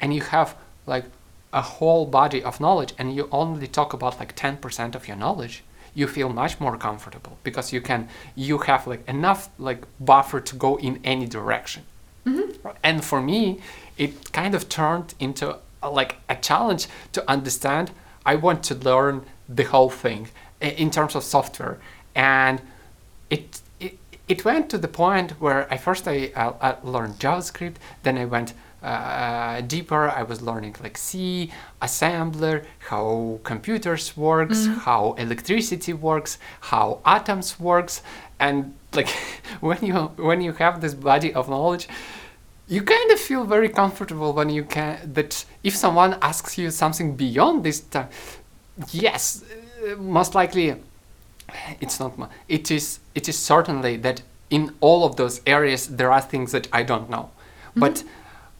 and you have like a whole body of knowledge and you only talk about like 10% of your knowledge you feel much more comfortable because you can you have like enough like buffer to go in any direction mm-hmm. and for me it kind of turned into a, like a challenge to understand I want to learn the whole thing in terms of software. And it, it, it went to the point where I first I, I learned JavaScript, then I went uh, deeper. I was learning like C, assembler, how computers works, mm-hmm. how electricity works, how atoms works, and like when you when you have this body of knowledge, you kind of feel very comfortable when you can that if someone asks you something beyond this time yes uh, most likely it's not it is it is certainly that in all of those areas there are things that i don't know. But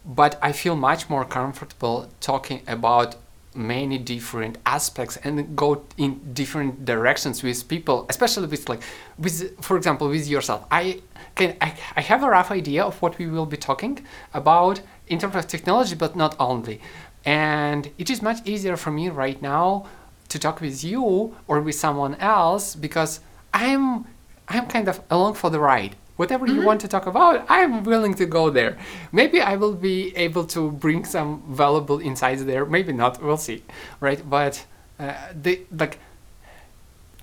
but i feel much more comfortable talking about many different aspects and go in different directions with people especially with like with for example with yourself. I can I, I have a rough idea of what we will be talking about in terms of technology but not only. And it is much easier for me right now to talk with you or with someone else because i'm i'm kind of along for the ride whatever you want to talk about i'm willing to go there. Maybe i will be able to bring some valuable insights there. Maybe not. We'll see right? But uh, the like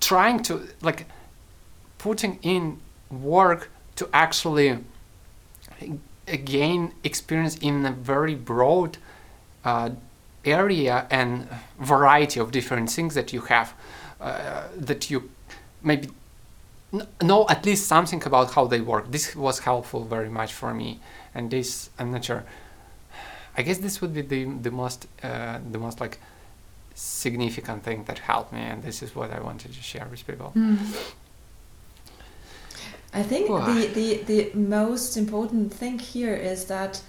trying to like putting in work to actually gain experience in a very broad uh, area and variety of different things that you have uh, that you maybe know at least something about how they work. This was helpful very much for me and this i'm not sure. I guess this would be the the most uh, the most like significant thing that helped me and this is what i wanted to share with people. I think the, the, the most important thing here is that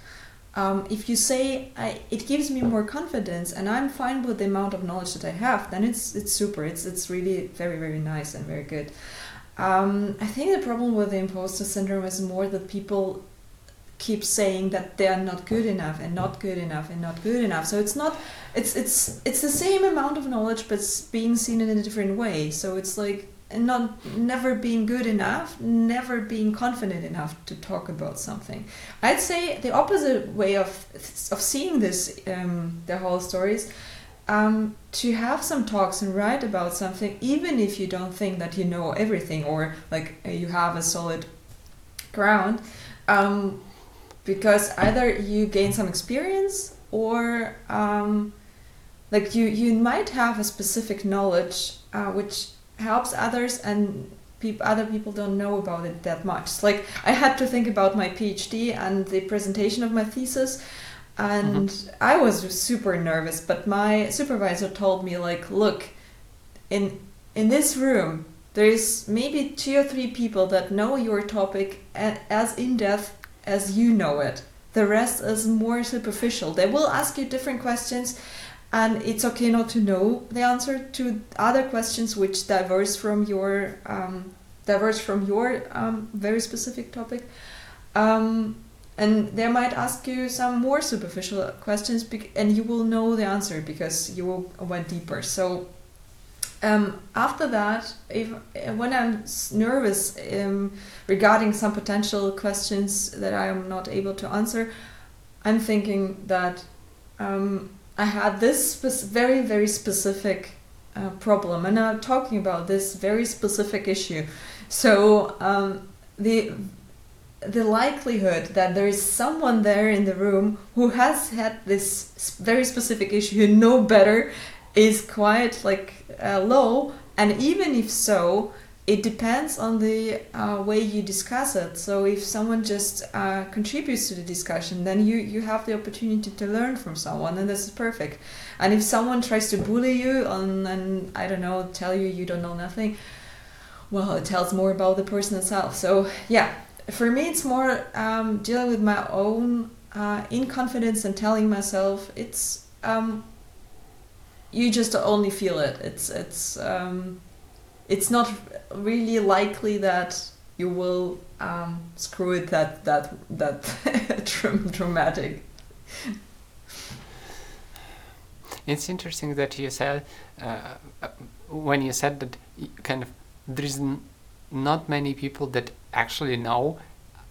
um, if you say I, it gives me more confidence and I'm fine with the amount of knowledge that I have, then it's it's super. It's it's really very very nice and very good. Um, I think the problem with the imposter syndrome is more that people keep saying that they are not good enough and not good enough and not good enough. So it's not it's it's it's the same amount of knowledge but it's being seen in a different way. So it's like not never being good enough, never being confident enough to talk about something. I'd say the opposite way of of seeing this um, the whole stories um, to have some talks and write about something, even if you don't think that you know everything or like uh, you have a solid ground, um, because either you gain some experience or um, like you you might have a specific knowledge uh, which helps others and peop- other people don't know about it that much. Like I had to think about my PhD and the presentation of my thesis and I was super nervous, but my supervisor told me like, look, in in this room there's maybe two or three people that know your topic as in depth as you know it. The rest is more superficial. They will ask you different questions and it's okay not to know the answer to other questions which diverge from your um, diverge from your um, very specific topic um, and they might ask you some more superficial questions and you will know the answer because you went deeper so um, after that if when i'm nervous um, regarding some potential questions that i am not able to answer i'm thinking that um, I had this very, very specific uh, problem, and I'm talking about this very specific issue. So um, the the likelihood that there is someone there in the room who has had this very specific issue, who know better, is quite like uh, low. And even if so, it depends on the uh, way you discuss it. So if someone just uh, contributes to the discussion, then you, you have the opportunity to learn from someone, and this is perfect. And if someone tries to bully you on, and I don't know, tell you you don't know nothing, well, it tells more about the person itself. So yeah, for me, it's more um, dealing with my own uh, inconfidence and telling myself it's um, you just only feel it. It's it's um, it's not really likely that you will um, screw it that that that dramatic. It's interesting that you said uh, uh, when you said that kind of there's not many people that actually know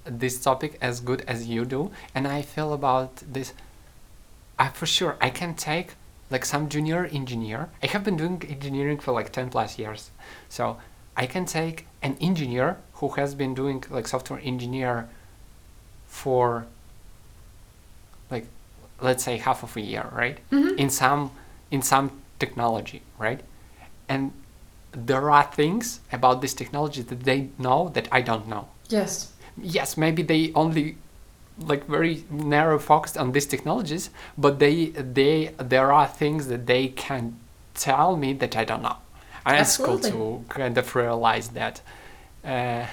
this topic as good as you do, and I feel about this. I for sure I can take like some junior engineer. I have been doing engineering for like ten plus years, so I can take an engineer who has been doing like software engineer for like let's say half of a year, right? Mm-hmm. in some in some technology, right? And there are things about this technology that they know that I don't know. Yes. Yes, maybe they only like very narrow focused on these technologies, but they they there are things that they can tell me that I don't know. And it's cool to kind of realize that. Uh,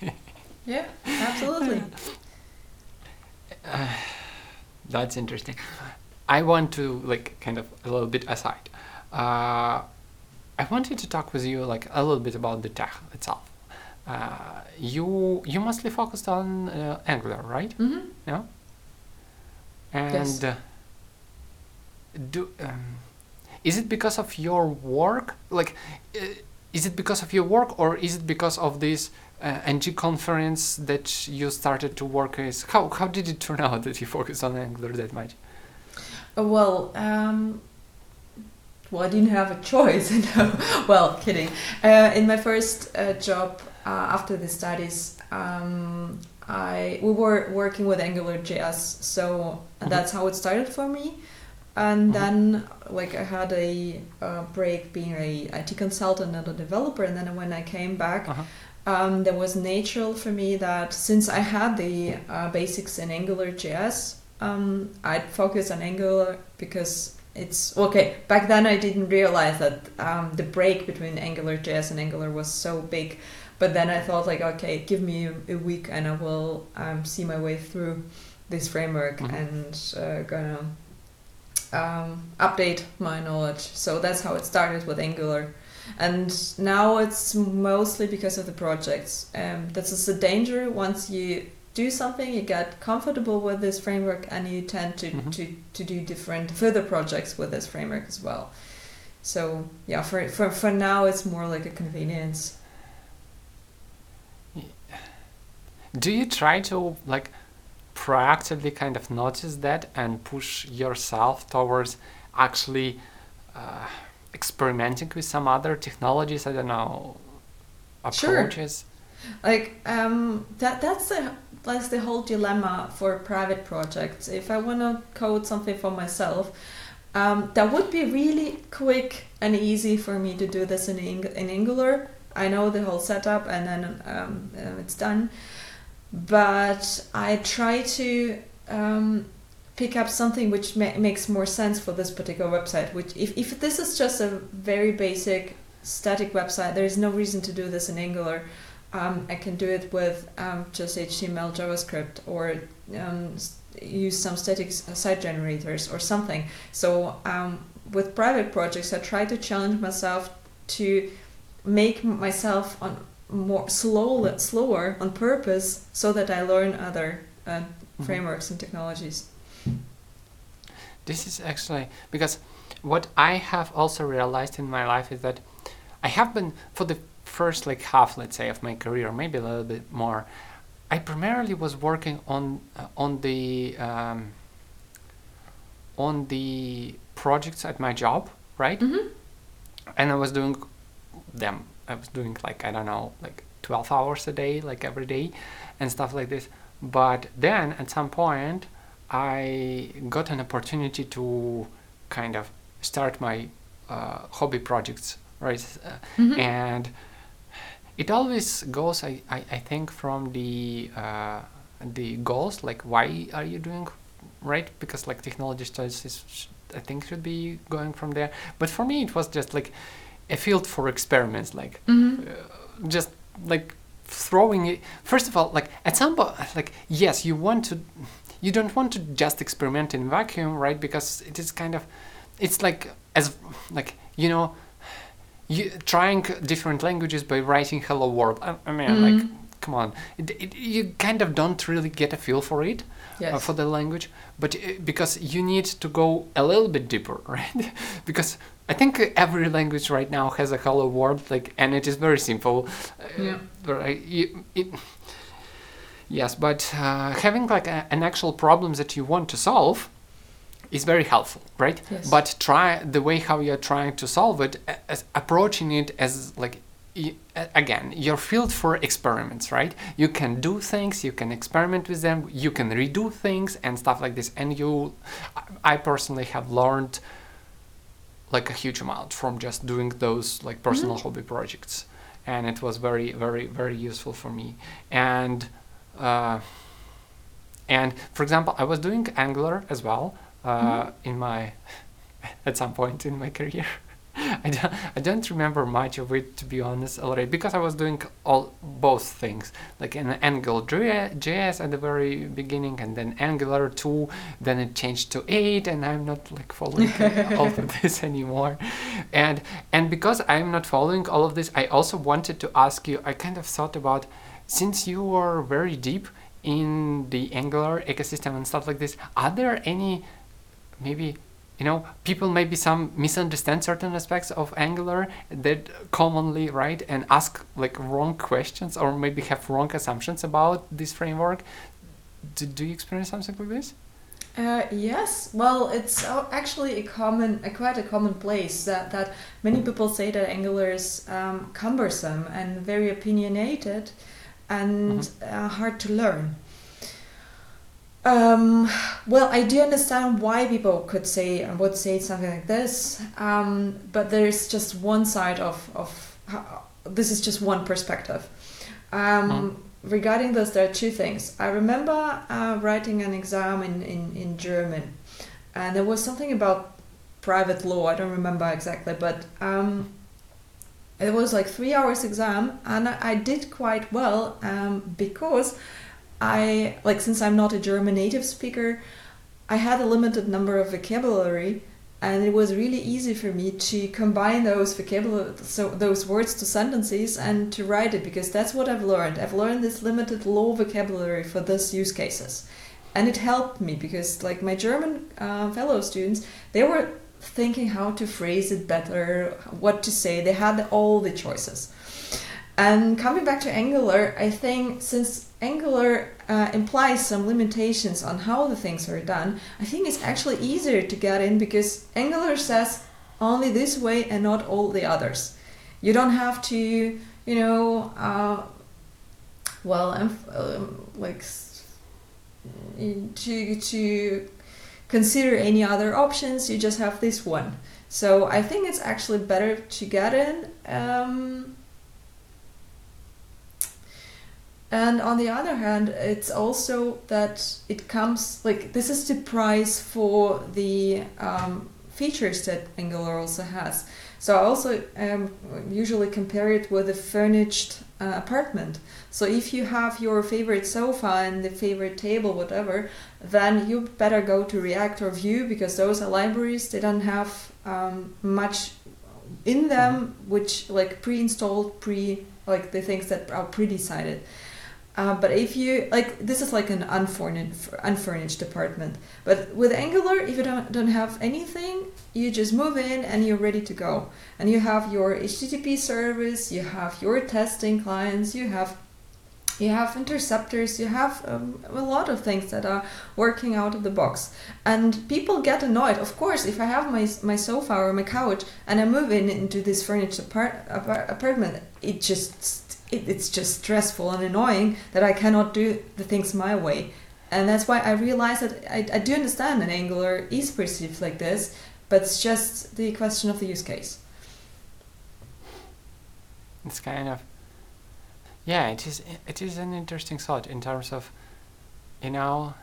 Yeah, absolutely. That's interesting. I want to like kind of a little bit aside. Uh, I wanted to talk with you like a little bit about the tech itself. Uh, you you mostly focused on uh, Angular, right? hmm Yeah. And Yes. uh, do um, is it because of your work? Like, uh, is it because of your work, or is it because of this uh, NG conference that you started to work with? How how did it turn out that you focused on Angular that much? Well, um, well, I didn't have a choice. no. Well, kidding. Uh, in my first uh, job uh, after the studies, um, I we were working with Angular JS, so Mhm. that's how it started for me. And Mhm. then, like, I had a uh, break being a IT consultant and a developer, and then when I came back, Uh-huh. um, there was natural for me that since I had the uh, basics in Angular JS, um, I'd focus on Angular because it's okay. Back then, I didn't realize that um, the break between Angular JS and Angular was so big. But then I thought, like, okay, give me a, a week and I will um, see my way through this framework Mhm. and uh, gonna um, update my knowledge. So that's how it started with Angular. And now it's mostly because of the projects. Um, this is the danger. Once you do something, you get comfortable with this framework, and you tend to, Mhm. to, to do different further projects with this framework as well. So yeah, for, for for now, it's more like a convenience. Do you try to like proactively kind of notice that and push yourself towards actually uh, experimenting with some other technologies? I don't know Sure. Like um, that that's the that's the whole dilemma for private projects. If I want to code something for myself, um, that would be really quick and easy for me to do this in Ang- in Angular. I know the whole setup, and then um, uh, it's done. But I try to um, pick up something which ma- makes more sense for this particular website. Which, if if this is just a very basic static website, there is no reason to do this in Angular um, I can do it with um, just HTML, JavaScript, or um, use some static site generators or something. So um, with private projects, I try to challenge myself to make myself on more slow, slower on purpose, so that I learn other uh, Mhm. frameworks and technologies. This is actually because what I have also realized in my life is that I have been for the first like half, let's say, of my career, maybe a little bit more. I primarily was working on uh, on the um, on the projects at my job, right? Mm-hmm. and I was doing them. I was doing like I don't know, like twelve hours a day, like every day, and stuff like this. But then at some point, I got an opportunity to kind of start my uh, hobby projects, right? Uh, Mm-hmm. and it always goes, I, I, I think, from the uh, the goals, like why are you doing, right? Because like technology studies I think, should be going from there. But for me, it was just like a field for experiments, like Mm-hmm. uh, just like throwing it. First of all, like at some point, like yes, you want to, you don't want to just experiment in vacuum, right? Because it is kind of, it's like as like you know you trying different languages by writing hello world i, I mean like Mhm. come on it, it, you kind of don't really get a feel for it Yes. uh, for the language but uh, because you need to go a little bit deeper right because i think every language right now has a hello world like and it is very simple uh, Yeah. right you, it, yes but uh, having like a, an actual problem that you want to solve is very helpful right? Yes. but try the way how you're trying to solve it as approaching it as like again your field for experiments right? You can do things you can experiment with them you can redo things and stuff like this and you i I personally have learned like a huge amount from just doing those like personal hobby projects. And it was very very very useful for me. And uh, and for example, I was doing Angular as well uh, Mhm. in my at some point in my career. I don't, I don't remember much of it to be honest already because I was doing all both things like an Angular JS at the very beginning and then Angular 2 then it changed to 8 and I'm not like following all of this anymore and and because I'm not following all of this I also wanted to ask you I kind of thought about since you are very deep in the Angular ecosystem and stuff like this are there any maybe you know people maybe some misunderstand certain aspects of angular that commonly right and ask like wrong questions or maybe have wrong assumptions about this framework. Do, do you experience something like this? Uh, yes, well, it's uh, actually a common, a quite a common place that, that many people say that Angular is um, cumbersome and very opinionated and uh, hard to learn. Um, well, I do understand why people could say and would say something like this, um, but there's just one side of, of how, this is just one perspective. Um, Regarding this, there are two things. I remember uh, writing an exam in, in, in German, and there was something about private law. I don't remember exactly, but um, it was like three hours exam, and I, I did quite well um, because I like since I'm not a German native speaker, I had a limited number of vocabulary, and it was really easy for me to combine those vocabulary, so those words to sentences, and to write it because that's what I've learned. I've learned this limited low vocabulary for this use cases, and it helped me because like my German uh, fellow students, they were thinking how to phrase it better, what to say. They had all the choices. And coming back to Angular, I think since Angular uh, implies some limitations on how the things are done, I think it's actually easier to get in because Angular says only this way and not all the others. You don't have to, you know, uh, well, um, um, like to to consider any other options. You just have this one. So I think it's actually better to get in. Um, and on the other hand, it's also that it comes like this is the price for the um, features that Angular also has. So I also um, usually compare it with a furnished uh, apartment. So if you have your favorite sofa and the favorite table, whatever, then you better go to React or Vue because those are libraries. They don't have um, much in them, which like pre-installed, pre like the things that are pre-decided. Uh, but if you like, this is like an unfurnished, unfurnished apartment. But with Angular, if you don't don't have anything, you just move in and you're ready to go. And you have your HTTP service, you have your testing clients, you have you have interceptors, you have um, a lot of things that are working out of the box. And people get annoyed. Of course, if I have my my sofa or my couch and I move in into this furnished apart, apart, apartment, it just it, it's just stressful and annoying that I cannot do the things my way. And that's why I realize that I, I do understand that Angular is perceived like this, but it's just the question of the use case. it's kind of yeah it is it is an interesting thought in terms of you know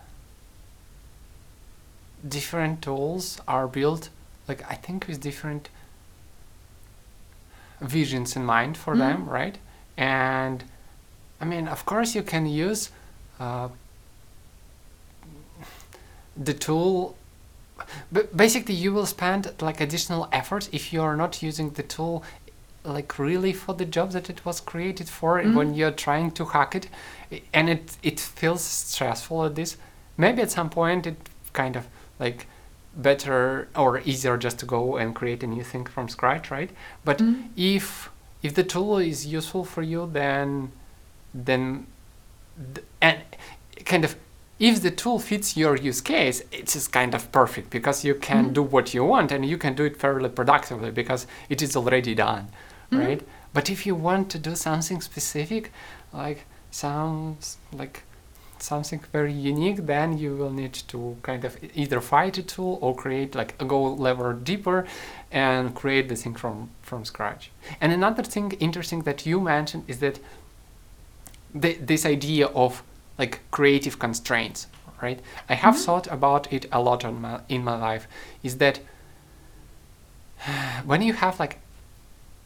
different tools are built like i think with different visions in mind for Mhm. them right and i mean of course you can use uh, the tool but basically you will spend like additional effort if you are not using the tool like really for the job that it was created for Mhm. when you're trying to hack it and it it feels stressful at this maybe at some point it kind of like better or easier just to go and create a new thing from scratch right but Mhm. if if the tool is useful for you then then th- and kind of if the tool fits your use case it is kind of perfect because you can Mhm. do what you want and you can do it fairly productively because it is already done Mhm. right but if you want to do something specific like sounds like something very unique then you will need to kind of either fight a tool or create like a go level deeper and create the thing from from scratch and another thing interesting that you mentioned is that the, this idea of like creative constraints right? I have mm-hmm. thought about it a lot on my, in my life. Is that when you have like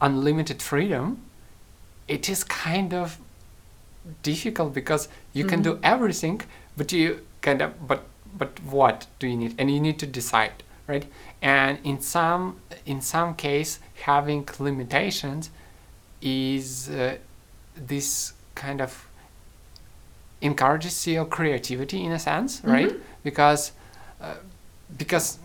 unlimited freedom, it is kind of difficult because you can do mm-hmm. everything, but you kind of but but what do you need? And you need to decide, right? And in some in some case, having limitations is uh, this kind of encourages your creativity in a sense, right? Because uh, because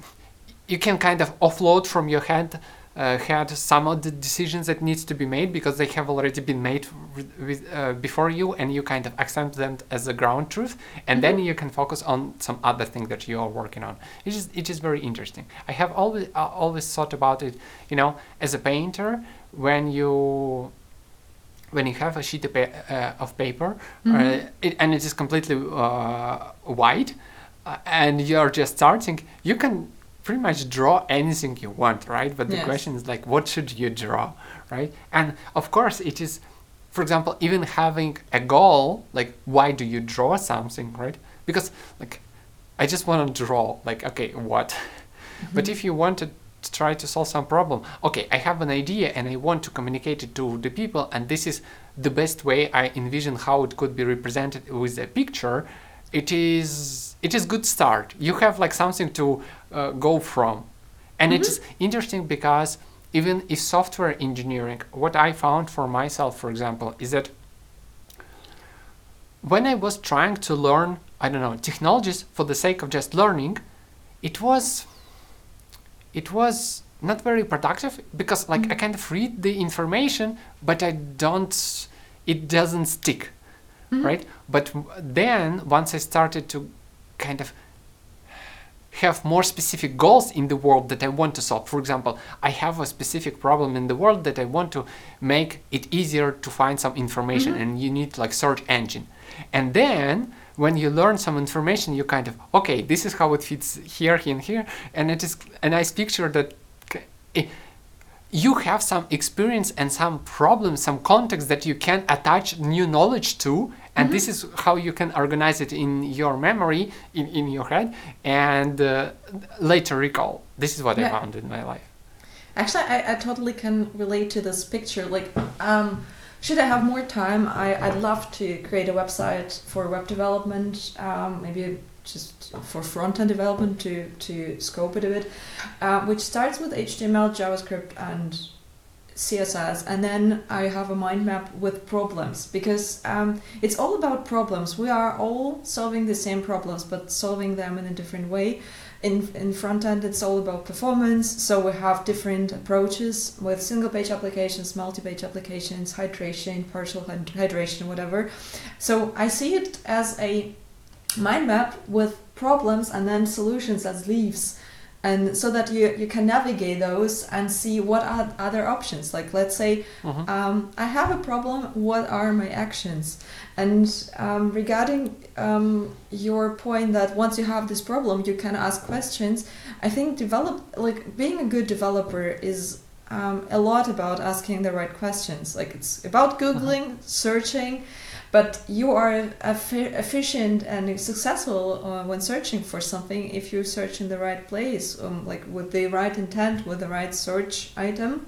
you can kind of offload from your head uh, head some of the decisions that needs to be made because they have already been made with, uh, before you and you kind of accept them as a ground truth and then you can focus on some other thing that you are working on. It is it is very interesting. I have always uh, always thought about it you know as a painter when you when you have a sheet of, pa- uh, of paper uh, it, and it is completely uh, white uh, and you're just starting you can pretty much draw anything you want right? But the Yes. question is like what should you draw right? And of course it is for example even having a goal like why do you draw something right? Because like i just want to draw like okay what? Mm-hmm. But if you want to to try to solve some problem okay i have an idea and i want to communicate it to the people and this is the best way i envision how it could be represented with a picture it is it is good start. You have like something to uh, go from. And it's mm-hmm. interesting because even if software engineering what i found for myself for example is that when i was trying to learn i don't know technologies for the sake of just learning it was it was not very productive because like i mm-hmm. kind of read the information but i don't it doesn't stick mm-hmm. right? But then once i started to kind of have more specific goals in the world that I want to solve. For example, I have a specific problem in the world that I want to make it easier to find some information and you need like search engine. And then when you learn some information you kind of okay, this is how it fits here, here and here and it is a nice picture that eh, you have some experience and some problems, some context that you can attach new knowledge to, and this is how you can organize it in your memory, in, in your head, and uh, later recall. This is what I found in my life. Actually, I, I totally can relate to this picture. Like, um, should I have more time, I, I'd love to create a website for web development, um, maybe just for front end development to, to scope it a bit, uh, which starts with HTML, JavaScript, and CSS, and then I have a mind map with problems because um, it's all about problems. We are all solving the same problems, but solving them in a different way. In in front end, it's all about performance. So we have different approaches with single page applications, multi page applications, hydration, partial hydration, whatever. So I see it as a mind map with problems and then solutions as leaves and so that you, you can navigate those and see what are other options. Like let's say Mhm. um, i have a problem what are my actions? And um, regarding um, your point that once you have this problem you can ask questions i think develop like being a good developer is um, a lot about asking the right questions. Like it's about googling searching but you are effi- efficient and successful uh, when searching for something if you search in the right place um, like with the right intent with the right search item.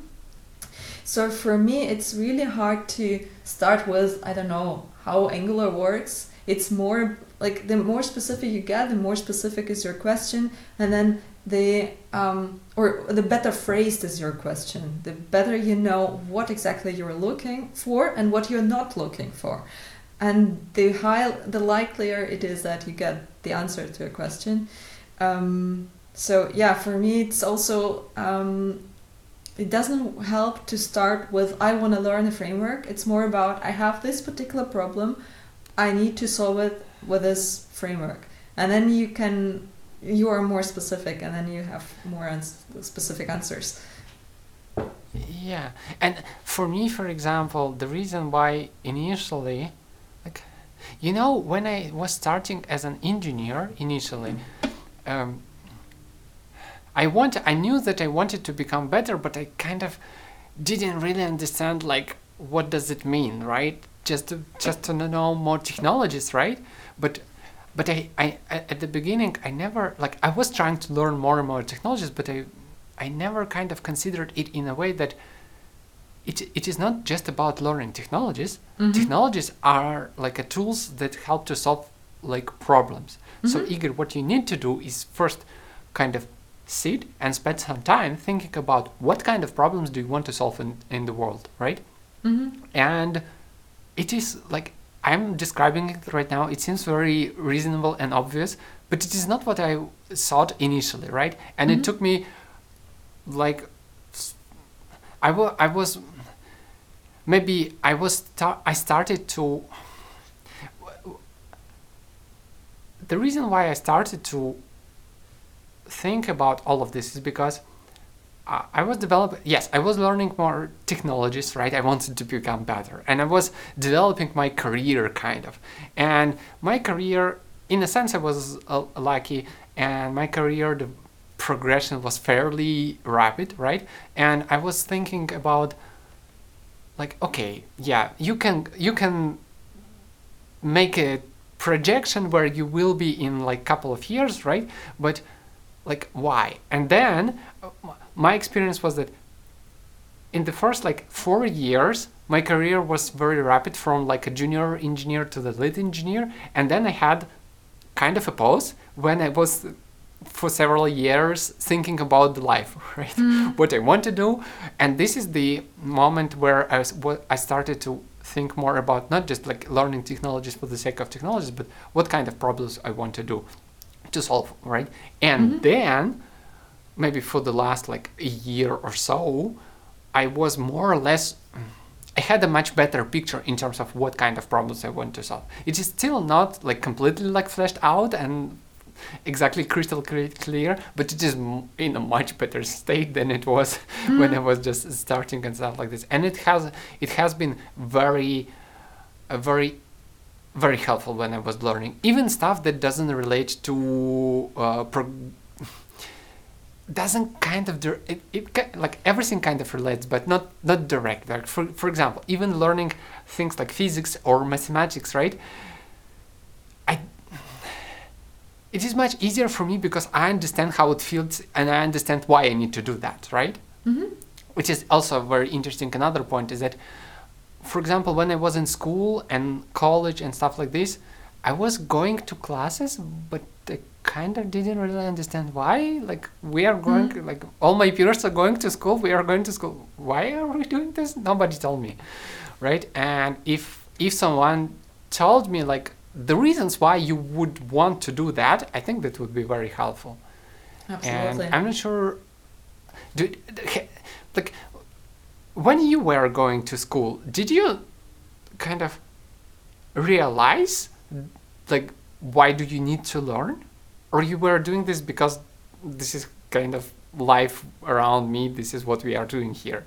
So for me it's really hard to start with i don't know how angular works. It's more like the more specific you get the more specific is your question and then the um, or the better phrased is your question. The better you know what exactly you're looking for and what you're not looking for and the high the likelier it is that you get the answer to a question. Um, so yeah for me it's also um, it doesn't help to start with i want to learn a framework. It's more about i have this particular problem i need to solve it with this framework. And then you can you are more specific and then you have more ans- specific answers. Yeah, and for me, for example, the reason why initially, you know, when I was starting as an engineer initially, um, I want, I knew that I wanted to become better, but I kind of didn't really understand like what does it mean, right? Just to just to know more technologies, right? But but I, I at the beginning I never like I was trying to learn more and more technologies, but I I never kind of considered it in a way that it, it is not just about learning technologies. Mhm. Technologies are like a tools that help to solve like problems. So Mhm. Igor, what you need to do is first kind of sit and spend some time thinking about what kind of problems do you want to solve in, in the world, right? hmm and it is like i'm describing it right now it seems very reasonable and obvious but it is not what i thought initially right and it took me like I was maybe i was sta- i started to the reason why i started to think about all of this is because I I was developing, yes, I was learning more technologies, right? I wanted to become better. And I was developing my career, kind of. And my career, in a sense, I was uh, lucky, and my career, the progression was fairly rapid, right? And I was thinking about, like, okay, yeah, you can, you can make a projection where you will be in like couple of years, right? But like why and then uh, my experience was that in the first like four years my career was very rapid from like a junior engineer to the lead engineer and then i had kind of a pause when i was for several years thinking about the life right? Mm. What i want to do. And this is the moment where i was what i started to think more about not just like learning technologies for the sake of technologies but what kind of problems i want to do to solve right? And mm-hmm. then maybe for the last like a year or so i was more or less i had a much better picture in terms of what kind of problems i want to solve. It is still not like completely like fleshed out and exactly crystal clear, but it is in a much better state than it was when i was just starting and stuff like this and it has it has been very a very very helpful when I was learning, even stuff that doesn't relate to uh, pro- doesn't kind of it, it like everything kind of relates, but not not direct. Like for for example, even learning things like physics or mathematics, right? I it is much easier for me because I understand how it feels and I understand why I need to do that, right? hmm which is also very interesting. Another point is that, for example, when I was in school and college and stuff like this, I was going to classes, but I kind of didn't really understand why. Like we are going, like all my peers are going to school. We are going to school. Why are we doing this? Nobody told me, right? And if if someone told me like the reasons why you would want to do that, I think that would be very helpful Absolutely. and I'm not sure. Do, like when you were going to school, did you kind of realize like why do you need to learn, or you were doing this because this is kind of life around me? This is what we are doing here.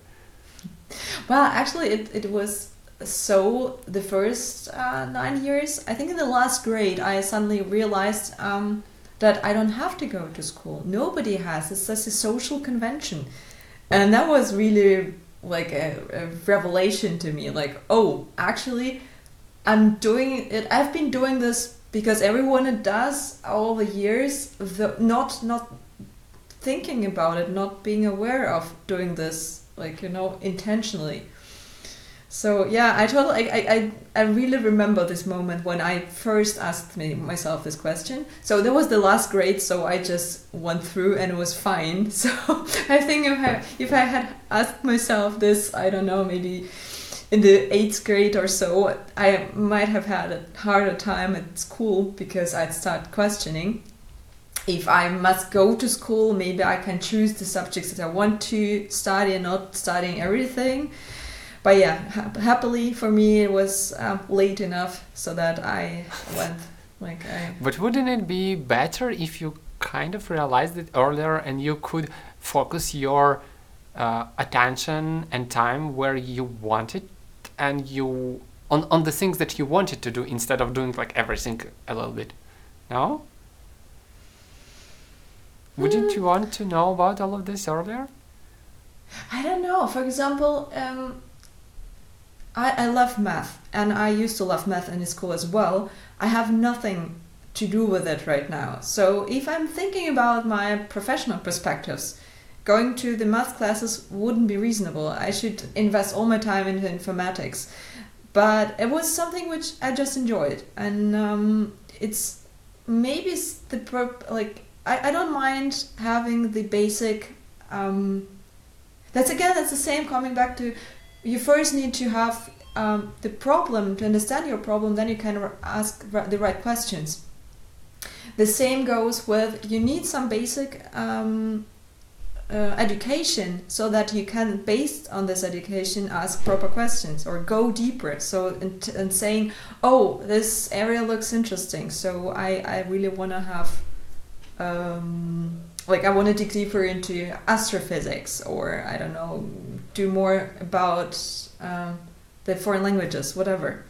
Well, actually, it, it was so the first uh, nine years. I think in the last grade, I suddenly realized um, that I don't have to go to school. Nobody has. It's just a social convention. And that was really like a, a revelation to me. Like, oh, actually, I'm doing it. I've been doing this because everyone does all the years, the, not not thinking about it, not being aware of doing this, like you know, intentionally. So yeah, I totally, I, I, I really remember this moment when I first asked me myself this question. So that was the last grade, so I just went through and it was fine. So I think if I, if I had asked myself this, I don't know, maybe in the eighth grade or so, I might have had a harder time at school because I'd start questioning if I must go to school, maybe I can choose the subjects that I want to study and not studying everything. But yeah, ha- happily for me, it was uh, late enough so that I went. Like I, But wouldn't it be better if you kind of realized it earlier and you could focus your uh, attention and time where you wanted and you on, on the things that you wanted to do instead of doing like everything a little bit? No? Wouldn't you want to know about all of this earlier? I don't know. For example, um, I, I love math and I used to love math in school as well. I have nothing to do with it right now. So if I'm thinking about my professional perspectives, going to the math classes wouldn't be reasonable. I should invest all my time into informatics. But it was something which I just enjoyed, and um, it's maybe it's the like I, I don't mind having the basic. Um, that's again that's the same coming back to you first need to have um, the problem to understand your problem then you can ask the right questions. The same goes with you need some basic um, uh, education so that you can based on this education ask proper questions or go deeper. So and, saying oh this area looks interesting so i i really want to have um, like i want to dig deeper into astrophysics or i don't know do more about um, the foreign languages whatever